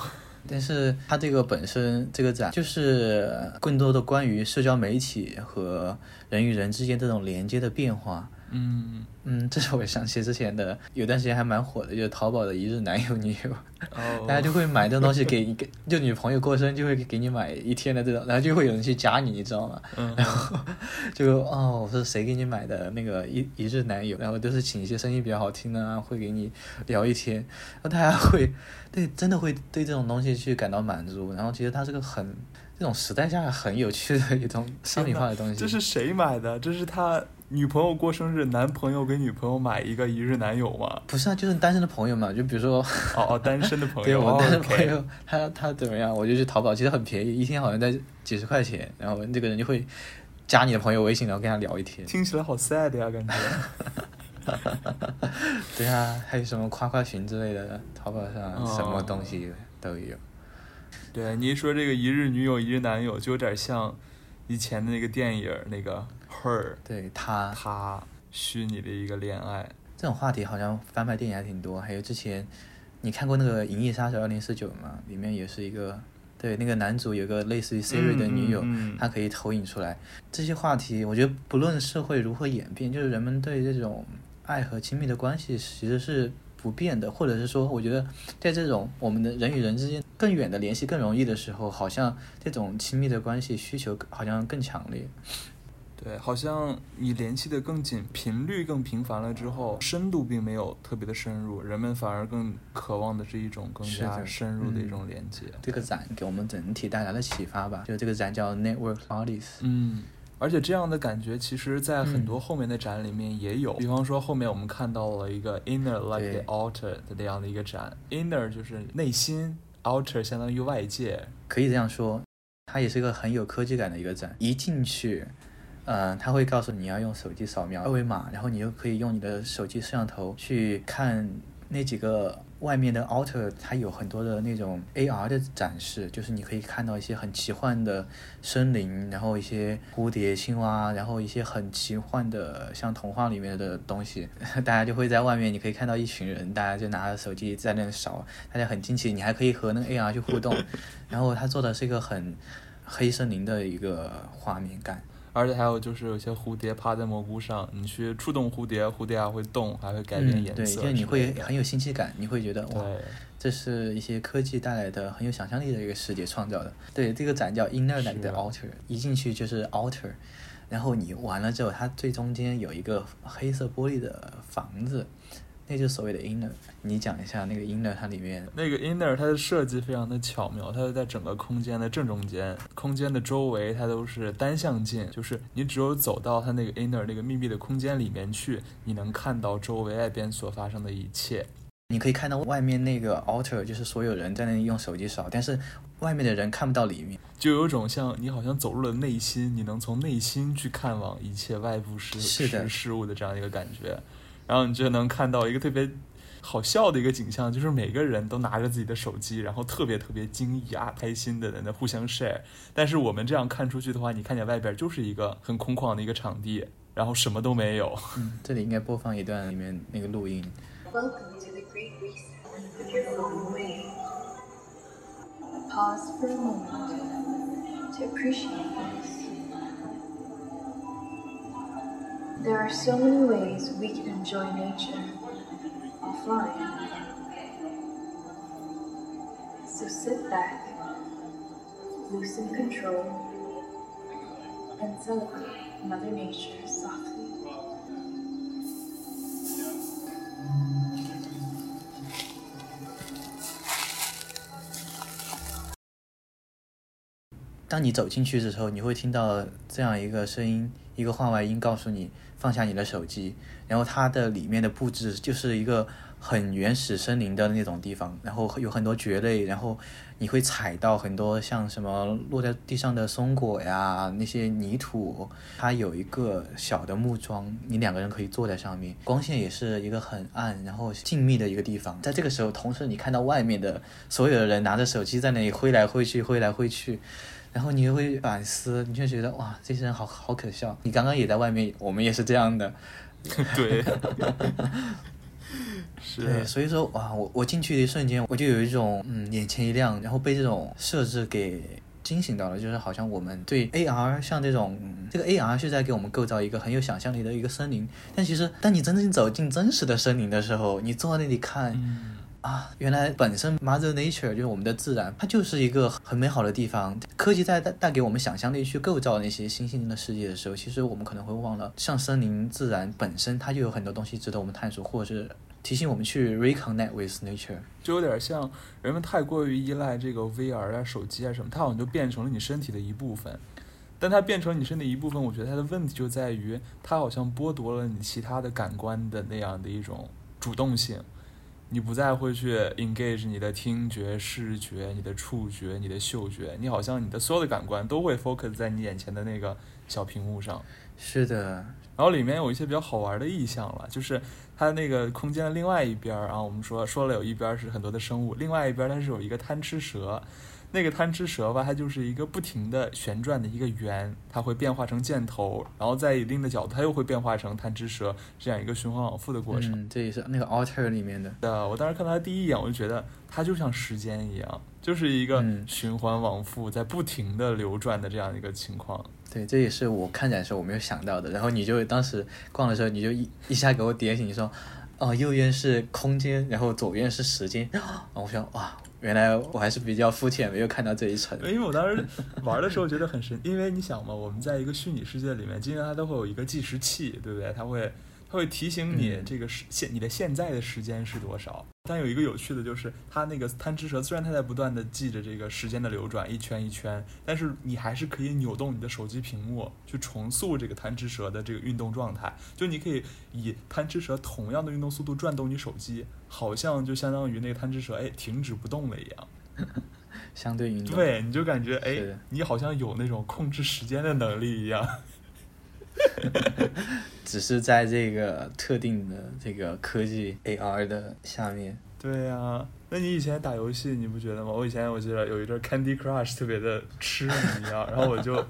但是它这个本身这个展就是更多的关于社交媒体和人与人之间这种连接的变化。嗯，嗯，这是我想起之前的有段时间还蛮火的，就是淘宝的一日男友女友，哦，大家就会买这种东西给给，就女朋友过生就会给你买一天的这种，然后就会有人去加你，你知道吗？嗯，然后就哦，我说谁给你买的那个一一日男友，然后都是请一些声音比较好听的啊，会给你聊一天，然后大家会对真的会对这种东西去感到满足，然后其实它是个很这种时代下很有趣的一种商品化的东西。这是谁买的？这是他女朋友过生日，男朋友给女朋友买一个一日男友吗？不是啊，就是单身的朋友嘛，就比如说，哦哦，单身的朋友，对我单身朋友，他他怎么样，我就去淘宝，其实很便宜，一天好像才几十块钱，然后这个人就会加你的朋友微信，然后跟他聊一天。听起来好 sad 呀，感觉。对啊，还有什么夸夸群之类的，淘宝上哦什么东西都有。对你一说这个一日女友、一日男友，就有点像以前的那个电影那个 Her，对他他虚拟的一个恋爱。这种话题好像翻拍电影还挺多，还有之前你看过那个《银翼杀手二零四九》吗？里面也是一个对那个男主有个类似于 Siri 的女友，嗯嗯嗯他可以投影出来。这些话题，我觉得不论社会如何演变，就是人们对这种爱和亲密的关系其实是不变的，或者是说，我觉得在这种我们的人与人之间更远的联系更容易的时候，好像这种亲密的关系需求好像更强烈。对，好像你联系的更紧，频率更频繁了之后，深度并没有特别的深入，人们反而更渴望的是一种更加深入的一嗯种连接。这个展给我们整体带来了启发吧，就这个展叫 Network Artists。嗯，而且这样的感觉，其实在很嗯多后面的展里面也有。比方说，后面我们看到了一个 Inner Like the Outer 的这样的一个展，Inner 就是内心，Outer 相当于外界。可以这样说，它也是一个很有科技感的一个展。一进去，呃，他会告诉你要用手机扫描二维码，然后你就可以用你的手机摄像头去看那几个外面的 outer，它有很多的那种 AR 的展示，就是你可以看到一些很奇幻的森林，然后一些蝴蝶、青蛙，然后一些很奇幻的像童话里面的东西，大家就会在外面，你可以看到一群人，大家就拿着手机在那扫，大家很惊奇，你还可以和那个 AR 去互动，然后他做的是一个很黑森林的一个画面感。而且还有就是有些蝴蝶趴在蘑菇上，你去触动蝴蝶，蝴蝶还会动，还会改变颜色之类的。就是你会很有新奇感，你会觉得哇，这是一些科技带来的很有想象力的一个世界创造的。对，这个展叫 Inner Like the 是 Outer，一进去就是 Outer，然后你完了之后，它最中间有一个黑色玻璃的房子，那就是所谓的 Inner。你讲一下那个 Inner 它里面，那个 inner 它的设计非常的巧妙，它是在整个空间的正中间，空间的周围它都是单向进，就是你只有走到它那个 inner 那个密闭的空间里面去，你能看到周围外边所发生的一切。你可以看到外面那个 Outer，就是所有人在那里用手机扫，但是外面的人看不到里面。就有种像你好像走入了内心，你能从内心去看望一切外部事事事物的这样一个感觉，然后你就能看到一个特别好笑的一个景象，就是每个人都拿着自己的手机，然后特别特别惊异啊、开心的在那互相 share。但是我们这样看出去的话，你看见外边就是一个很空旷的一个场地，然后什么都没有。嗯，这里应该播放一段里面那个录音。Welcome to the Great Reset. Put your phone away. Pause for a moment to appreciate this. There are so many ways we can enjoy nature offline. So sit back, loosen control, and celebrate Mother Nature softly. 当你走进去的时候，你会听到这样一个声音，一个话外音告诉你 放下你的手机。然后它的里面的布置就是一个很原始森林的那种地方，然后有很多蕨类，然后你会踩到很多像什么落在地上的松果呀，那些泥土。它有一个小的木桩，你两个人可以坐在上面，光线也是一个很暗，然后静谧的一个地方。在这个时候，同时你看到外面的所有的人拿着手机在那里挥来挥去，挥来挥去。然后你就会反思，你就觉得哇，这些人好好可笑。你刚刚也在外面，我们也是这样的。对，是对，所以说哇，我我进去的一瞬间，我就有一种嗯眼前一亮，然后被这种设置给惊醒到了，就是好像我们对 AR 像这种，嗯、这个 AR 是在给我们构造一个很有想象力的一个森林，但其实当你真正走进真实的森林的时候，你坐在那里看。嗯。啊，原来本身 Mother Nature 就是我们的自然，它就是一个很美好的地方。科技在带带给我们想象力去构造那些新兴的世界的时候，其实我们可能会忘了，像森林自然本身，它就有很多东西值得我们探索，或者是提醒我们去 reconnect with nature。就有点像人们太过于依赖这个 VR 啊、手机啊什么，它好像就变成了你身体的一部分。但它变成你身体一部分，我觉得它的问题就在于，它好像剥夺了你其他的感官的那样的一种主动性，你不再会去 engage 你的听觉、视觉、你的触觉、你的嗅觉，你好像你的所有的感官都会 focus 在你眼前的那个小屏幕上。是的，然后里面有一些比较好玩的意象了，就是它那个空间的另外一边儿，然后我们说说了有一边是很多的生物，另外一边它是有一个贪吃蛇，那个贪吃蛇吧，它就是一个不停的旋转的一个圆，它会变化成箭头，然后在一定的角度它又会变化成贪吃蛇，这样一个循环往复的过程。嗯，这也是那个 Alter 里面的。的，我当时看到它第一眼，我就觉得它就像时间一样，就是一个嗯循环往复，在不停的流转的这样一个情况。对，这也是我看展的时候我没有想到的。然后你就当时逛的时候，你就一一下给我点醒，你说，哦，右边是空间，然后左边是时间。然后我想，哇，原来我还是比较肤浅，没有看到这一层。因为我当时玩的时候觉得很神，因为你想嘛，我们在一个虚拟世界里面，经常它都会有一个计时器，对不对？它会它会提醒你这个时现你的现在的时间是多少。但有一个有趣的就是，它那个贪吃蛇虽然它在不断的记着这个时间的流转，一圈一圈，但是你还是可以扭动你的手机屏幕去重塑这个贪吃蛇的这个运动状态。就你可以以贪吃蛇同样的运动速度转动你手机，好像就相当于那个贪吃蛇哎停止不动了一样。相对运动。对，你就感觉哎，你好像有那种控制时间的能力一样。只是在这个特定的这个科技 AR 的下面。对呀、那你以前打游戏你不觉得吗？我以前我记得有一阵 Candy Crush 特别的痴迷啊，然后我就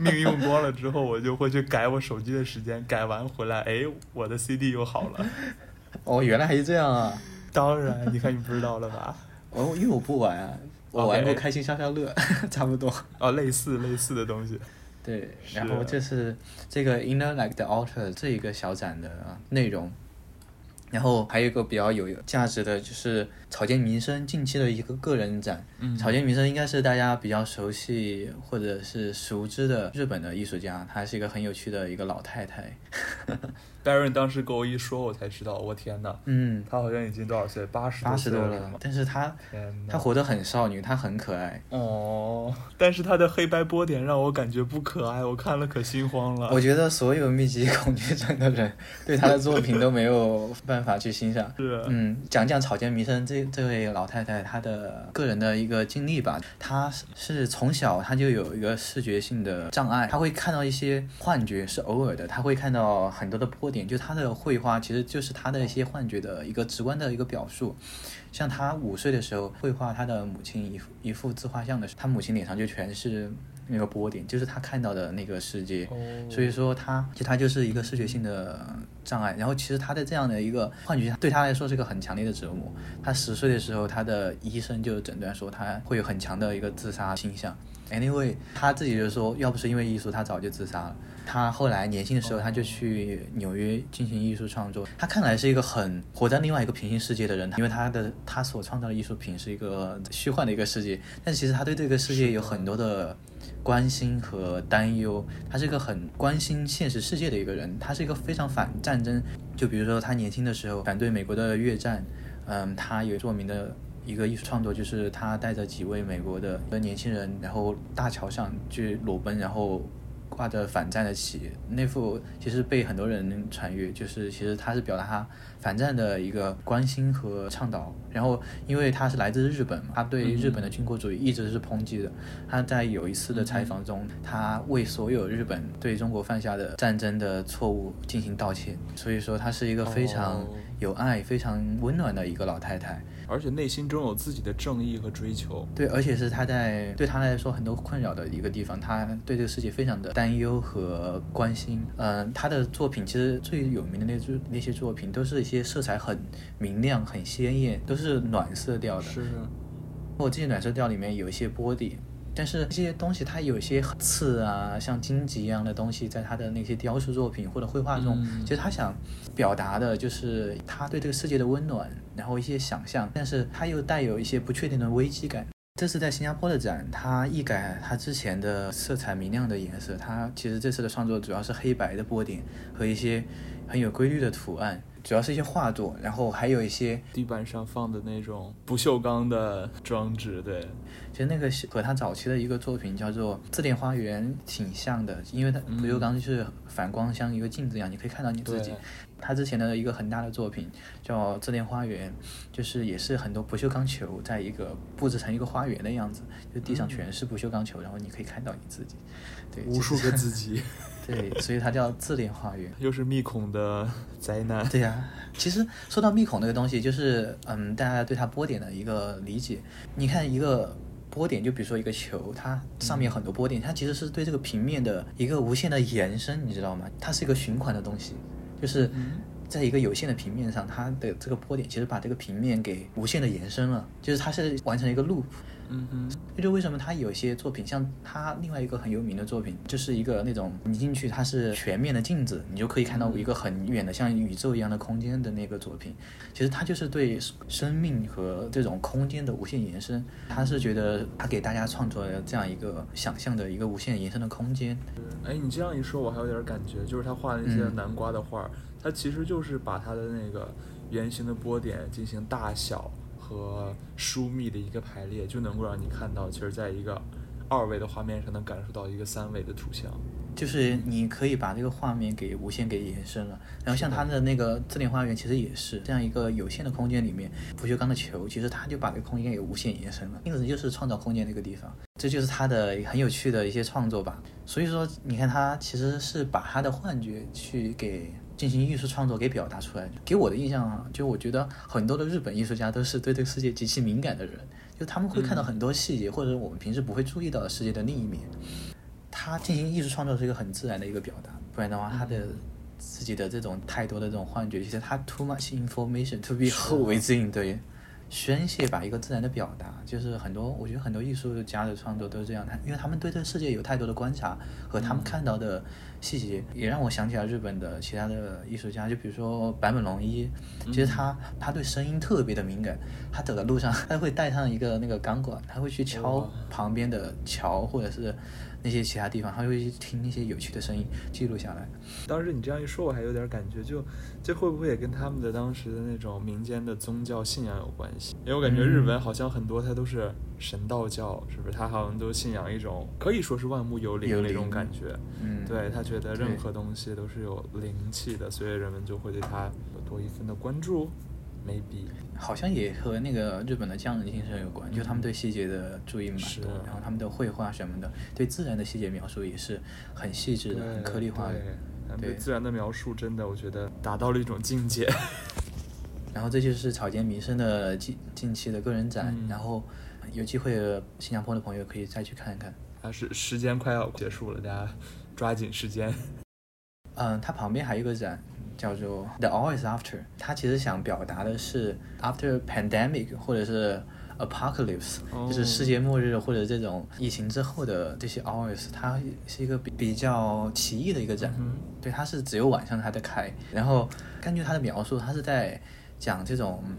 命用光了之后，我就会去改我手机的时间，改完回来，哎，我的 CD 又好了。哦，原来还是这样啊！当然，你看你不知道了吧？哦，因为我不玩啊，我玩过开心消消乐，差不多。哦，类似类似的东西。对，然后这是这个 Inner Like the Outer 这一个小展的内容。然后还有一个比较有价值的，就是草间弥生近期的一个个人展。嗯草间弥生应该是大家比较熟悉或者是熟知的日本的艺术家，她是一个很有趣的一个老太太。Baron 当时跟我一说，我才知道，我天呐，嗯，他好像已经多少岁？八十八十多了但是她天呐，她活得很少女，她很可爱。哦，但是他的黑白波点让我感觉不可爱，我看了可心慌了。我觉得所有密集恐惧症的人对她的作品都没有办法去欣赏。是，嗯，讲讲草间弥生这这位老太太她的个人的一个经历吧。她是从小她就有一个视觉性的障碍，她会看到一些幻觉，是偶尔的，她会看到很多的波点，就她的绘画其实就是她的一些幻觉的一个直观的一个表述。像她五岁的时候绘画她的母亲一幅一幅自画像的时候，她母亲脸上就全是那个波点，就是他看到的那个世界。哦所以说他其实他就是一个视觉性的障碍，然后其实他的这样的一个幻觉对他来说是一个很强烈的折磨。他十岁的时候，他的医生就诊断说他会有很强的一个自杀倾向。Anyway，他自己就说，要不是因为艺术，他早就自杀了。他后来年轻的时候，他就去纽约进行艺术创作。他看来是一个很活在另外一个平行世界的人，因为他的他所创造的艺术品是一个虚幻的一个世界，但其实他对这个世界有很多的关心和担忧。他是一个很关心现实世界的一个人，他是一个非常反战争。就比如说他年轻的时候反对美国的越战，嗯，他有著名的一个艺术创作，就是他带着几位美国的年轻人，然后大桥上去裸奔，然后挂着反战的旗。那幅其实被很多人传阅，就是其实他是表达他反战的一个关心和倡导。然后因为他是来自日本嘛，他对日本的军国主义一直是抨击的。他在有一次的采访中，他为所有日本对中国犯下的战争的错误进行道歉。所以说，他是一个非常哦有爱、非常温暖的一个老太太。而且内心中有自己的正义和追求。对，而且是他在对他来说很多困扰的一个地方，他对这个世界非常的担忧和关心。嗯、他的作品其实最有名的那就那些作品都是一些色彩很明亮、很鲜艳，都是暖色调的。是，我记得暖色调里面有一些波点，但是这些东西它有一些刺啊，像荆棘一样的东西，在他的那些雕塑作品或者绘画中，嗯其实他想表达的就是他对这个世界的温暖，然后一些想象，但是他又带有一些不确定的危机感。这次在新加坡的展，他一改他之前的色彩明亮的颜色，他其实这次的创作主要是黑白的波点和一些很有规律的图案，主要是一些画作，然后还有一些地板上放的那种不锈钢的装置，对，其实那个是和他早期的一个作品叫做《自恋花园》挺像的，因为他不锈钢就是反光像一个镜子一样，你可以看到你自己。他之前的一个很大的作品叫《自恋花园》，就是也是很多不锈钢球在一个布置成一个花园的样子，就地上全是不锈钢球，然后你可以看到你自己，对，无数个自己，对，所以它叫自恋花园。又是密孔的灾难。对呀、其实说到密孔那个东西，就是嗯，大家对它波点的一个理解。你看一个波点，就比如说一个球，它上面很多波点，它其实是对这个平面的一个无限的延伸，你知道吗？它是一个循环的东西，就是在一个有限的平面上，它的这个波点其实把这个平面给无限的延伸了，就是它是完成一个 loop。嗯哼，这就为什么他有些作品，像他另外一个很有名的作品，就是一个那种你进去它是全面的镜子，你就可以看到一个很远的像宇宙一样的空间的那个作品。其实他就是对生命和这种空间的无限延伸，他是觉得他给大家创作了这样一个想象的一个无限延伸的空间。哎，你这样一说，我还有点感觉，就是他画的那些嗯南瓜的画儿，他其实就是把他的那个圆形的波点进行大小和疏密的一个排列，就能够让你看到，其实在一个二维的画面上能感受到一个三维的图像。就是你可以把这个画面给无限给延伸了，然后像它的那个自恋花园，其实也是这样一个有限的空间里面，不锈钢的球，其实它就把这个空间给无限延伸了，因此就是创造空间的一个地方，这就是他的很有趣的一些创作吧。所以说，你看他其实是把他的幻觉去给进行艺术创作给表达出来。给我的印象啊，就我觉得很多的日本艺术家都是对这个世界极其敏感的人，就他们会看到很多细节，或者我们平时不会注意到的世界的另一面。他进行艺术创作是一个很自然的一个表达，不然的话，他的自己的这种太多的这种幻觉，其实他 too much information to be hold within，对，宣泄吧一个自然的表达，就是很多我觉得很多艺术家的创作都是这样，他因为他们对这个世界有太多的观察和他们看到的细节，也让我想起了日本的其他的艺术家，就比如说坂本龙一，其实他他对声音特别的敏感，他走在路上他会带上一个那个钢管，他会去敲旁边的桥或者是那些其他地方，他会去听那些有趣的声音，记录下来。当时你这样一说，我还有点感觉，就这会不会也跟他们的当时的那种民间的宗教信仰有关系？因为我感觉日本好像很多它都是神道教，是不是？它好像都信仰一种可以说是万物有灵的那种感觉。嗯，对他觉得任何东西都是有灵气的，所以人们就会对他有多一分的关注。Maybe 好像也和那个日本的匠人精神有关，就他们对细节的注意蛮多，然后他们的绘画什么的，对自然的细节描述也是很细致的、很颗粒化的对。自然的描述真的，我觉得达到了一种境界。然后这就是草间弥生的近近期的个人展，嗯然后有机会新加坡的朋友可以再去看一看。啊，是时间快要结束了，大家抓紧时间。嗯，它旁边还有一个展叫做《The All Is After》，它其实想表达的是 after pandemic 或者是 apocalypse，、哦就是世界末日或者这种疫情之后的这些 hours，它是一个比比较奇异的一个展。嗯对，它是只有晚上它在开，然后根据它的描述，它是在讲这种。嗯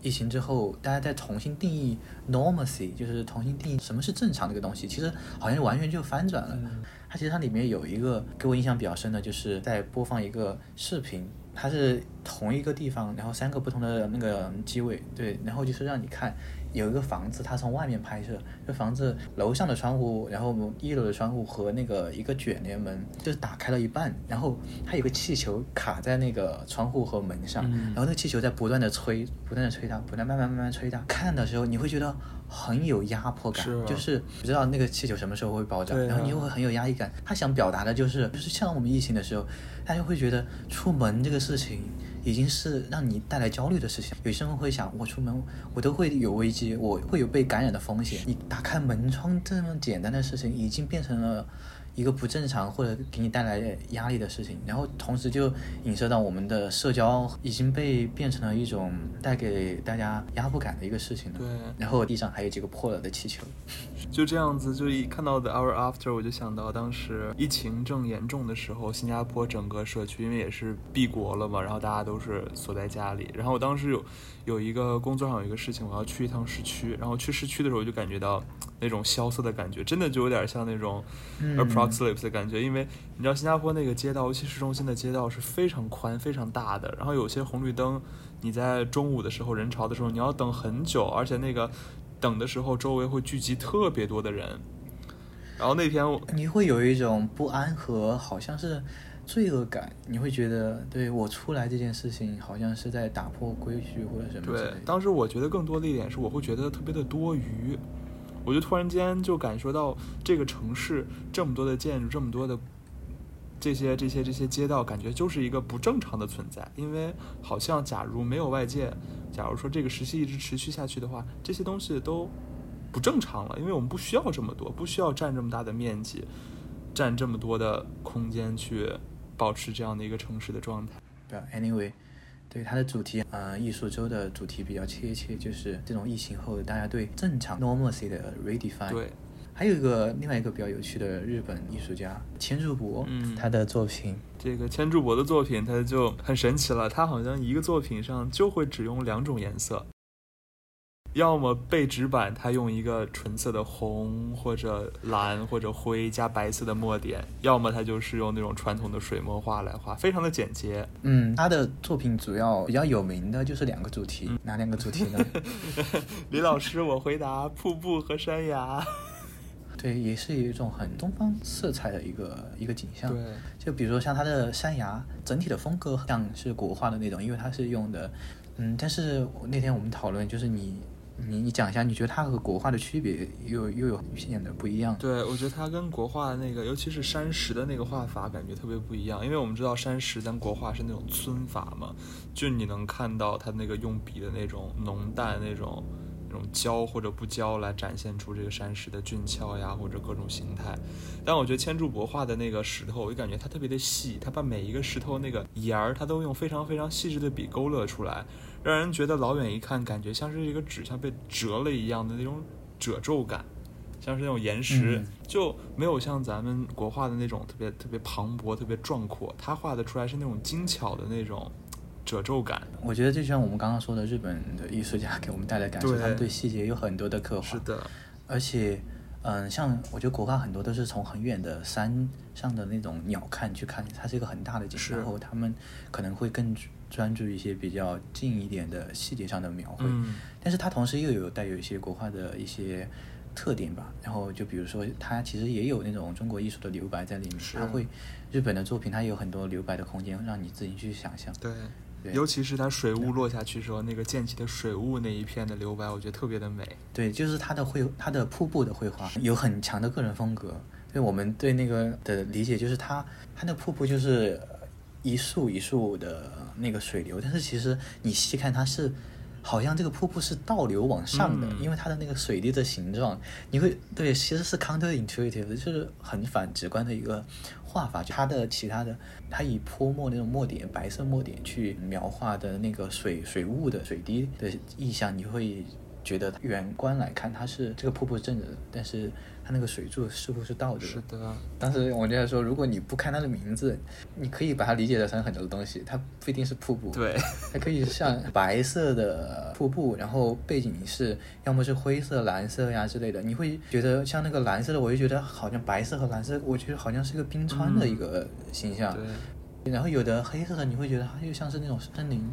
疫情之后，大家在重新定义 normalcy，就是重新定义什么是正常这个东西，其实好像完全就翻转了。嗯它其实它里面有一个给我印象比较深的，就是在播放一个视频，它是同一个地方，然后三个不同的那个机位，对，然后就是让你看有一个房子，它从外面拍摄，这房子楼上的窗户，然后一楼的窗户和那个一个卷帘门就是打开了一半，然后它有个气球卡在那个窗户和门上，嗯。然后那个气球在不断的吹，不断的吹它，不断慢慢慢慢吹它，看的时候你会觉得很有压迫感，就是不知道那个气球什么时候会爆炸，啊然后你又会很有压抑感。他想表达的就是，就是像我们疫情的时候，大家会觉得出门这个事情已经是让你带来焦虑的事情。有些人会想，我出门我都会有危机，我会有被感染的风险。你打开门窗这么简单的事情，已经变成了。一个不正常或者给你带来压力的事情，然后同时就影射到我们的社交已经被变成了一种带给大家压迫感的一个事情了。对然后地上还有几个破了的气球。就这样子，就一看到 The Hour After，我就想到当时疫情正严重的时候，新加坡整个社区因为也是闭国了嘛，然后大家都是锁在家里。然后我当时有有一个工作上有一个事情，我要去一趟市区，然后去市区的时候我就感觉到那种萧瑟的感觉，真的就有点像那种嗯 Aproxlips 的感觉。因为你知道新加坡那个街道，尤其市中心的街道是非常宽、非常大的，然后有些红绿灯，你在中午的时候人潮的时候，你要等很久，而且那个等的时候周围会聚集特别多的人。然后那天我你会有一种不安和好像是罪恶感，你会觉得对我出来这件事情好像是在打破规矩或者什么对。，当时我觉得更多的一点是，我会觉得特别的多余。我就突然间就感受到这个城市这么多的建筑，这么多的这些这些这些街道，感觉就是一个不正常的存在。因为好像假如没有外界，假如说这个时期一直持续下去的话，这些东西都不正常了。因为我们不需要这么多，不需要占这么大的面积，占这么多的空间去保持这样的一个城市的状态。对啊，anyway，对它的主题，呃，艺术周的主题比较贴切，就是这种疫情后大家对正常 normalcy 的 redefine。对，还有一个另外一个比较有趣的日本艺术家千柱博，嗯他的作品这个千柱博的作品，他就很神奇了。他好像一个作品上就会只用两种颜色，要么背纸板，他用一个纯色的红或者蓝或者灰加白色的墨点，要么他就是用那种传统的水墨画来画，非常的简洁。嗯，他的作品主要比较有名的就是两个主题，嗯哪两个主题呢？李老师，我回答瀑布和山崖。对，也是一种很东方色彩的一个一个景象。对，就比如说像它的山崖，整体的风格像是国画的那种，因为它是用的，嗯，但是那天我们讨论，就是你你你讲一下，你觉得它和国画的区别又又有明显的不一样？对，我觉得它跟国画的那个，尤其是山石的那个画法，感觉特别不一样。因为我们知道山石咱国画是那种皴法嘛，就你能看到它那个用笔的那种浓淡、那种那种焦或者不焦来展现出这个山石的俊俏呀，或者各种形态。但我觉得千柱博画的那个石头，我就感觉它特别的细，它把每一个石头那个沿儿，它都用非常非常细致的笔勾勒出来，让人觉得老远一看，感觉像是一个纸像被折了一样的那种褶皱感。像是那种岩石，嗯就没有像咱们国画的那种特别特别磅礴、特别壮阔。他画的出来是那种精巧的那种褶皱感。我觉得就像我们刚刚说的，日本的艺术家给我们带来感受，他们对细节有很多的刻画。是的，而且，嗯，像我觉得国画很多都是从很远的山上的那种鸟瞰去看，它是一个很大的景，然后他们可能会更专注一些比较近一点的细节上的描绘。嗯但是它同时又有带有一些国画的一些特点吧。然后就比如说，它其实也有那种中国艺术的留白在里面，是它会日本的作品它也有很多留白的空间，让你自己去想象。对。尤其是它水雾落下去时候，那个溅起的水雾那一片的留白，我觉得特别的美。对，就是它的绘，它的瀑布的绘画有很强的个人风格。对我们对那个的理解就是它，它那瀑布就是一束一束的那个水流，但是其实你细看它是。好像这个瀑布是倒流往上的，嗯因为它的那个水滴的形状，你会对，其实是 counterintuitive，就是很反直观的一个画法。就它的其他的，它以泼墨那种墨点，白色墨点去描画的那个水水雾的水滴的意象，你会觉得远观来看它是这个瀑布是正着的，但是它那个水柱似乎是倒着的。是的，当时我就在说，如果你不看它的名字，你可以把它理解成很多的东西，它不一定是瀑布，对，它可以像白色的瀑布，然后背景是要么是灰色、蓝色呀之类的，你会觉得像那个蓝色的，我就觉得好像白色和蓝色，我觉得好像是一个冰川的一个形象。对然后有的黑色的，你会觉得它又像是那种森林。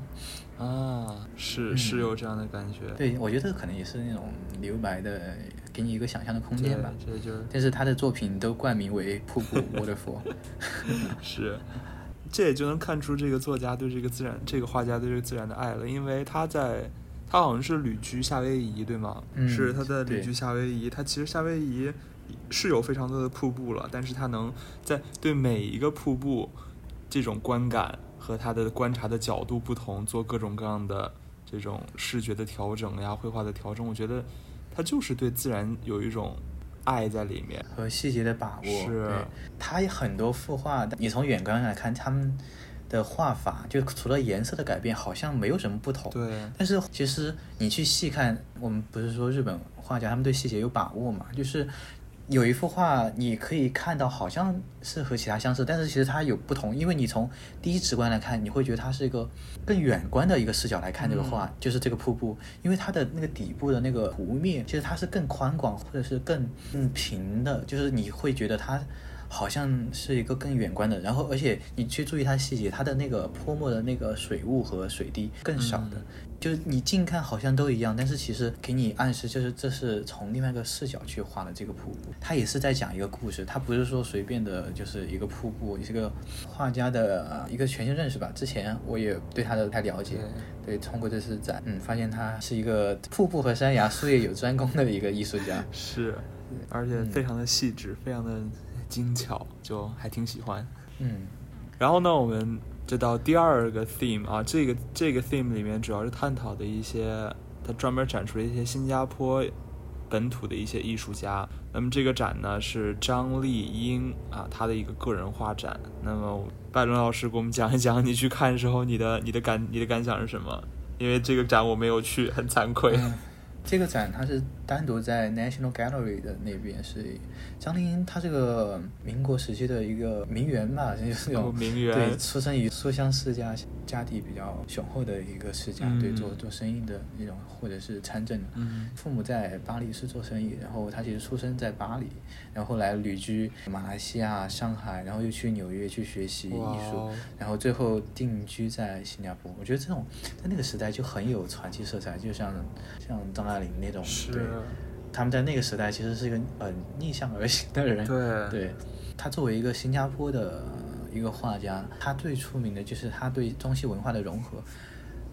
啊，是是有这样的感觉。对，我觉得这个可能也是那种留白的，给你一个想象的空间吧。对，这就是但是他的作品都冠名为瀑布 waterfall。是，这也就能看出这个作家对这个自然，这个画家对这个自然的爱了，因为他在。他好像是旅居夏威夷，对吗？嗯是他在旅居夏威夷。他其实夏威夷是有非常多的瀑布了，但是他能在对每一个瀑布这种观感和他的观察的角度不同，做各种各样的这种视觉的调整呀、绘画的调整。我觉得他就是对自然有一种爱在里面。和细节的把握。是，他有很多幅画，你从远观来看，他们的画法就除了颜色的改变，好像没有什么不同。对，但是其实你去细看，我们不是说日本画家他们对细节有把握嘛？就是有一幅画，你可以看到好像是和其他相似，但是其实它有不同，因为你从第一直观来看，你会觉得它是一个更远观的一个视角来看这个画，就是这个瀑布，因为它的那个底部的那个湖面，其实它是更宽广或者是更嗯平的，就是你会觉得它。好像是一个更远观的，然后而且你去注意它细节，它的那个泼墨的那个水雾和水滴更少的，就是你近看好像都一样，但是其实给你暗示就是这是从另外一个视角去画的这个瀑布，它也是在讲一个故事，它不是说随便的就是一个瀑布，是个画家的一个全新认识吧。之前我也对他的不太了解，对，通过这次展，嗯，发现他是一个瀑布和山崖术业有专攻的一个艺术家，是，而且非常的细致，非常的。精巧，就还挺喜欢。嗯，然后呢，我们就到第二个 theme 啊，这个这个 theme 里面主要是探讨的一些，它专门展出了一些新加坡本土的一些艺术家。那么这个展呢是张丽英啊，她的一个个人画展。那么拜伦老师给我们讲一讲，你去看的时候你的你的感你的感想是什么？因为这个展我没有去，很惭愧。这个展它是单独在 National Gallery 的那边，是张丽英，她这个民国时期的一个名媛吧，就是那种名媛，对，出生于书香世家，家底比较雄厚的一个世家，对，做做生意的那种，或者是参政的，父母在巴黎是做生意，然后她其实出生在巴黎，然后后来旅居马来西亚、上海，然后又去纽约去学习艺术，然后最后定居在新加坡。我觉得这种在那个时代就很有传奇色彩，就像像张大。那种对，他们在那个时代其实是一个呃逆向而行的人。对，对他作为一个新加坡的一个画家，他最出名的就是他对中西文化的融合。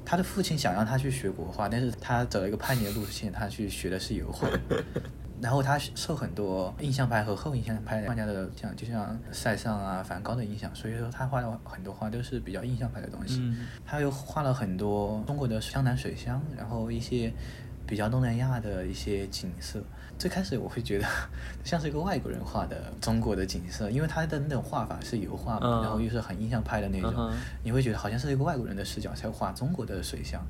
他的父亲想让他去学国画，但是他走了一个叛逆的路线，他去学的是油画。然后他受很多印象派和后印象派画家的像，就像塞尚啊、梵高的影响，所以说他画的很多画都是比较印象派的东西。他又画了很多中国的江南水乡，然后一些。比较东南亚的一些景色，最开始我会觉得 像是一个外国人画的中国的景色，因为他的那种画法是油画嘛，然后又是很印象派的那种，你会觉得好像是一个外国人的视角才画中国的水乡。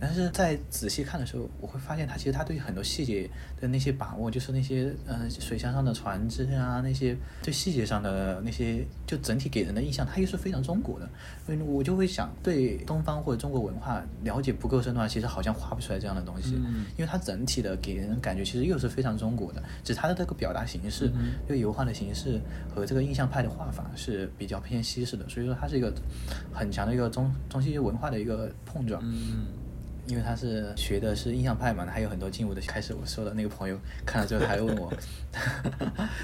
但是在仔细看的时候，我会发现他其实他对很多细节的那些把握，就是那些嗯水乡上的船只啊，那些对细节上的那些，就整体给人的印象，他又是非常中国的。所以我就会想，对东方或者中国文化了解不够深的话，其实好像画不出来这样的东西。因为它整体的给人感觉其实又是非常中国的，只是它的这个表达形式，这个油画的形式和这个印象派的画法是比较偏西式的，所以说它是一个很强的一个中中西文化的一个碰撞。因为他是学的是印象派嘛，还有很多进步的。开始我说的那个朋友看了之后，他还问我，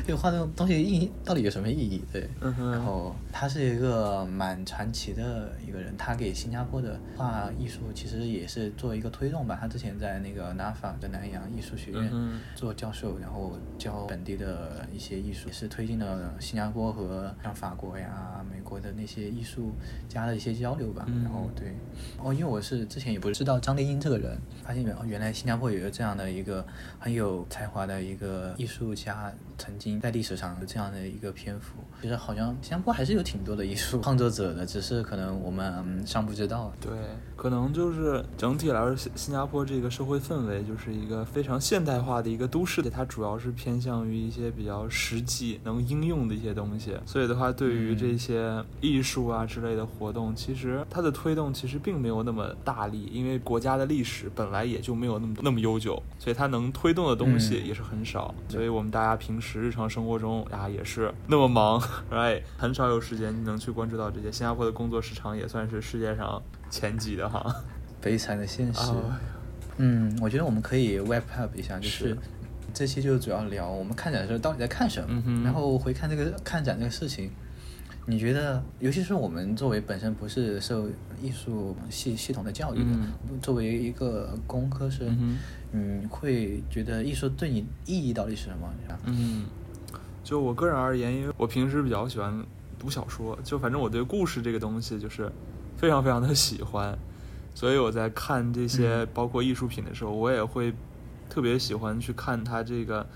就 画这种东西意到底有什么意义？对，然后他是一个蛮传奇的一个人，他给新加坡的画艺术其实也是做一个推动吧。他之前在那个 NAFA 的南洋艺术学院做教授，然后教本地的一些艺术，也是推进了新加坡和像法国呀、美国的那些艺术家的一些交流吧。然后对，哦，因为我是之前也不知道张。张丽英这个人，发现没有？原来新加坡有一个这样的一个很有才华的一个艺术家，曾经在历史上有这样的一个篇幅。其实好像新加坡还是有挺多的艺术创作者的，只是可能我们尚不知道。对，可能就是整体来说，新新加坡这个社会氛围就是一个非常现代化的一个都市的，它主要是偏向于一些比较实际能应用的一些东西。所以的话，对于这些艺术啊之类的活动，其实它的推动其实并没有那么大力，因为国。家的历史本来也就没有那么那么悠久，所以它能推动的东西也是很少。所以我们大家平时日常生活中啊也是那么忙，right，很少有时间能去关注到这些。新加坡的工作时长也算是世界上前几的哈，悲惨的现实。嗯，我觉得我们可以 wrap up 一下，就是这期就主要聊我们看展的时候到底在看什么，然后回看这个看展这个事情。你觉得，尤其是我们作为本身不是受艺术系系统的教育的，作为一个工科生，嗯，会觉得艺术对你意义到底是什么？嗯，就我个人而言，因为我平时比较喜欢读小说，就反正我对故事这个东西就是非常非常的喜欢，所以我在看这些包括艺术品的时候，我也会特别喜欢去看它这个。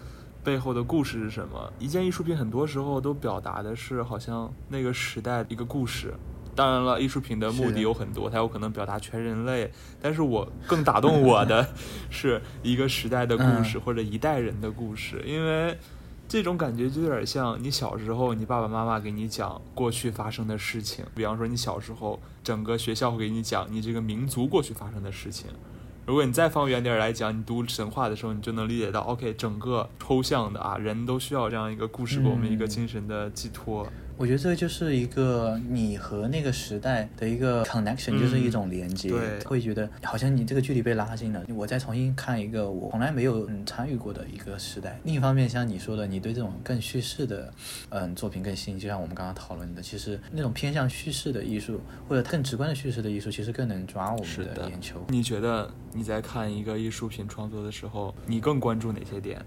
背后的故事是什么？一件艺术品很多时候都表达的是好像那个时代一个故事。当然了，艺术品的目的有很多，它有可能表达全人类。但是我更打动我的 是一个时代的故事或者一代人的故事，因为这种感觉就有点像你小时候，你爸爸妈妈给你讲过去发生的事情。比方说，你小时候整个学校会给你讲你这个民族过去发生的事情。如果你再放远点来讲，你读神话的时候，你就能理解到，OK，整个抽象的啊，人都需要这样一个故事给我们一个精神的寄托。我觉得这就是一个你和那个时代的一个 connection，就是一种连接，对会觉得好像你这个距离被拉近了。我再重新看一个我从来没有嗯参与过的一个时代。另一方面，像你说的，你对这种更叙事的嗯作品更吸引，就像我们刚刚讨论的，其实那种偏向叙事的艺术或者更直观的叙事的艺术，其实更能抓我们的眼球。你觉得你在看一个艺术品创作的时候，你更关注哪些点？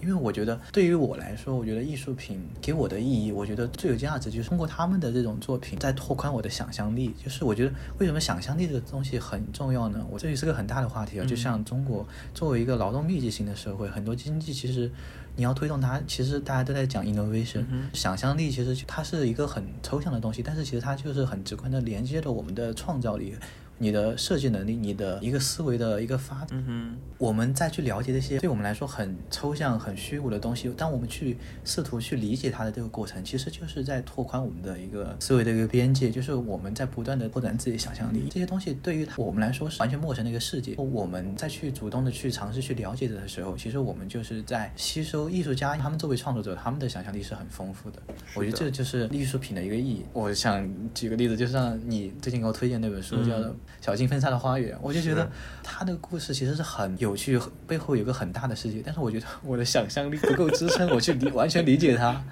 因为我觉得，对于我来说，我觉得艺术品给我的意义，我觉得最有价值就是通过他们的这种作品，在拓宽我的想象力。就是我觉得，为什么想象力这个东西很重要呢？我这里是个很大的话题啊。就像中国作为一个劳动密集型的社会，很多经济其实你要推动它，其实大家都在讲 innovation，、想象力其实它是一个很抽象的东西，但是其实它就是很直观的连接着我们的创造力。你的设计能力，你的一个思维的一个发展，嗯哼，我们再去了解这些对我们来说很抽象、很虚无的东西，当我们去试图去理解它的这个过程，其实就是在拓宽我们的一个思维的一个边界，就是我们在不断的拓展自己的想象力。这些东西对于我们来说是完全陌生的一个世界，我们再去主动的去尝试去了解的时候，其实我们就是在吸收艺术家他们作为创作者，他们的想象力是很丰富的。我觉得这就是艺术品的一个意义。我想举个例子，就像你最近给我推荐那本书，叫做《小径分散的花园》，我就觉得他的故事其实是很有趣，背后有个很大的世界。但是我觉得我的想象力不够支撑我去理完全理解它，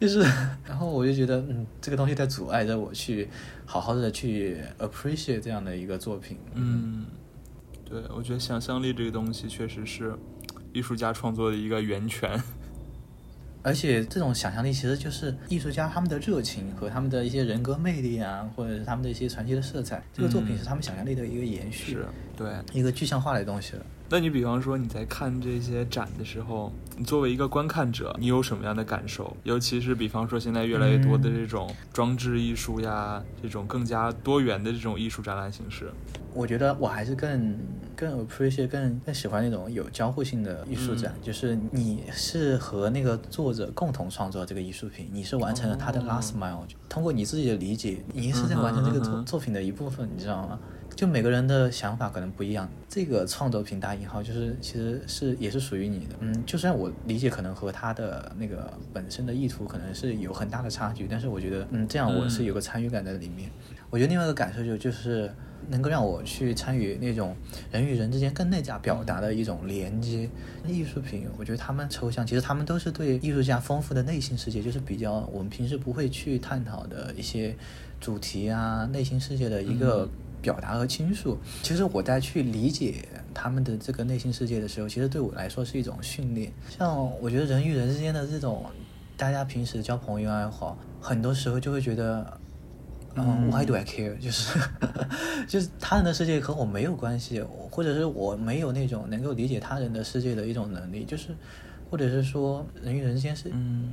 就是，然后我就觉得，嗯，这个东西在阻碍着我去好好的去 appreciate 这样的一个作品。嗯，对，我觉得想象力这个东西确实是艺术家创作的一个源泉。而且这种想象力其实就是艺术家他们的热情和他们的一些人格魅力啊，或者是他们的一些传奇的色彩。这个作品是他们想象力的一个延续，是对。一个具象化的东西了。那你比方说你在看这些展的时候，你作为一个观看者，你有什么样的感受？尤其是比方说现在越来越多的这种装置艺术呀，这种更加多元的这种艺术展览形式。我觉得我还是更更 appreciate 更更喜欢那种有交互性的艺术展，就是你是和那个作者共同创作这个艺术品，你是完成了他的 last mile，、通过你自己的理解，你是在完成这个作作品的一部分，你知道吗？就每个人的想法可能不一样，这个创作品打引号就是其实是也是属于你的，嗯，就算我理解可能和他的那个本身的意图可能是有很大的差距，但是我觉得，嗯，这样我是有个参与感在里面。我觉得另外一个感受就就是能够让我去参与那种人与人之间更内在表达的一种连接。艺术品，我觉得他们抽象，其实他们都是对艺术家丰富的内心世界，就是比较我们平时不会去探讨的一些主题啊，内心世界的一个。表达和倾诉，其实我在去理解他们的这个内心世界的时候，其实对我来说是一种训练。像我觉得人与人之间的这种，大家平时交朋友也好，很多时候就会觉得，嗯，Why do I care？就是 就是他人的世界和我没有关系，或者是我没有那种能够理解他人的世界的一种能力，就是或者是说人与人之间是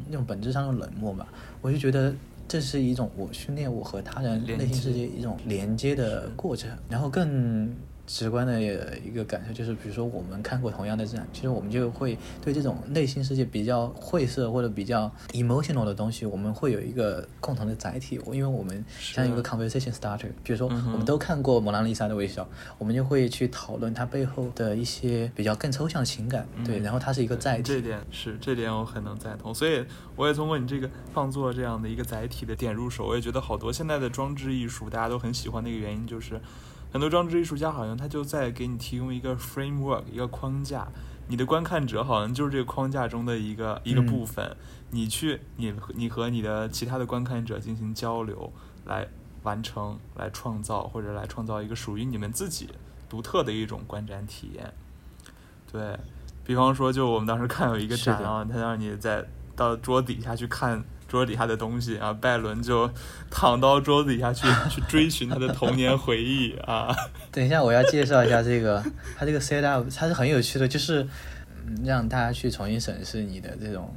那种本质上的冷漠吧，我就觉得。这是一种我训练我和他人内心世界一种连接的过程，然后更直观的一个感受就是，比如说我们看过同样的展，其实我们就会对这种内心世界比较晦涩或者比较 emotional 的东西，我们会有一个共同的载体，因为我们像一个 conversation starter。比如说我们都看过蒙娜丽莎的微笑，我们就会去讨论它背后的一些比较更抽象的情感，对，然后它是一个载体。这点是这点我很能赞同，所以我也通过你这个创作这样的一个载体的点入手，我也觉得好多现在的装置艺术大家都很喜欢的一个原因就是。很多装置艺术家好像他就在给你提供一个 framework，一个框架，你的观看者好像就是这个框架中的一个一个部分，你去你你和你的其他的观看者进行交流，来完成、来创造或者来创造一个属于你们自己独特的一种观展体验。对比方说，就我们当时看有一个展啊，他让你在到桌底下去看。桌底下的东西然后，拜伦就躺到桌子底下去去追寻他的童年回忆啊。等一下，我要介绍一下这个，他这个 set up，它是很有趣的，就是让大家去重新审视你的这种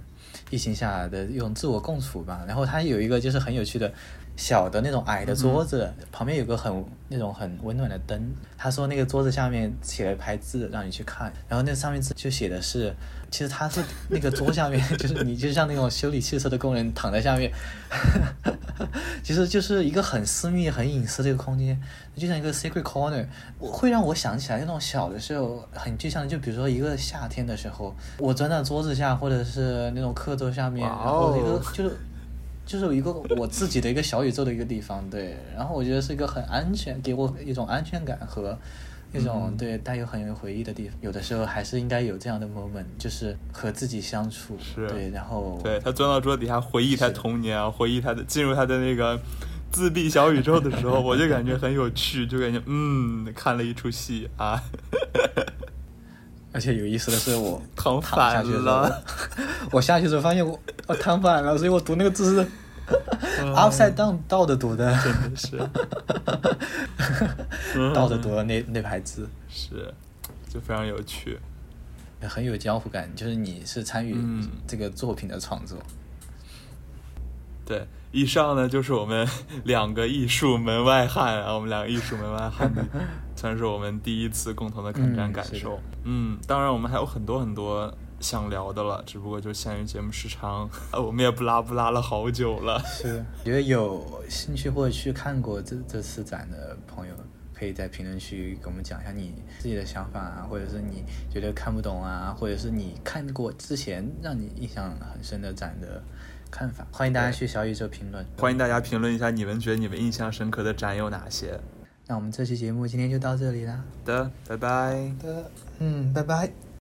艺疫情下的一种自我共处吧。然后它有一个就是很有趣的。小的那种矮的桌子，旁边有个很那种很温暖的灯。他说那个桌子下面写了一排字，让你去看。然后那上面字就写的是，其实他是那个桌下面，就是你就像那种修理汽车的工人躺在下面，其实就是一个很私密、很隐私的一个空间，就像一个 secret corner。会让我想起来那种小的时候很具象的，就比如说一个夏天的时候，我钻到桌子下，或者是那种课桌下面，然后一个就是。就是有一个我自己的一个小宇宙的一个地方，对，然后我觉得是一个很安全，给我一种安全感和一种对带有很有回忆的地方。有的时候还是应该有这样的 moment，就是和自己相处，对，然后对他钻到桌底下回忆他童年啊，回忆他的进入他的那个自闭小宇宙的时候，我就感觉很有趣，就感觉嗯，看了一出戏啊。而且有意思的是，我 躺下去了，我下去的时候发现我我躺反了，所以我读那个字是 upside down 倒着读的，真的是 倒着读的那那排字，是就非常有趣，很有江湖感，就是你是参与这个作品的创作。对，以上呢就是我们两个艺术门外汉啊，我们两个艺术门外汉。算是我们第一次共同的看展感受。嗯，当然我们还有很多很多想聊的了，只不过就限于节目时长，我们也不拉不拉了好久了。是，觉得有兴趣或者去看过这这次展的朋友，可以在评论区给我们讲一下你自己的想法啊，或者是你觉得看不懂啊，或者是你看过之前让你印象很深的展的看法。欢迎大家去小宇宙评论，欢迎大家评论一下你们觉得你们印象深刻的展有哪些。那我们这期节目今天就到这里啦。的，拜拜。的，嗯，拜拜。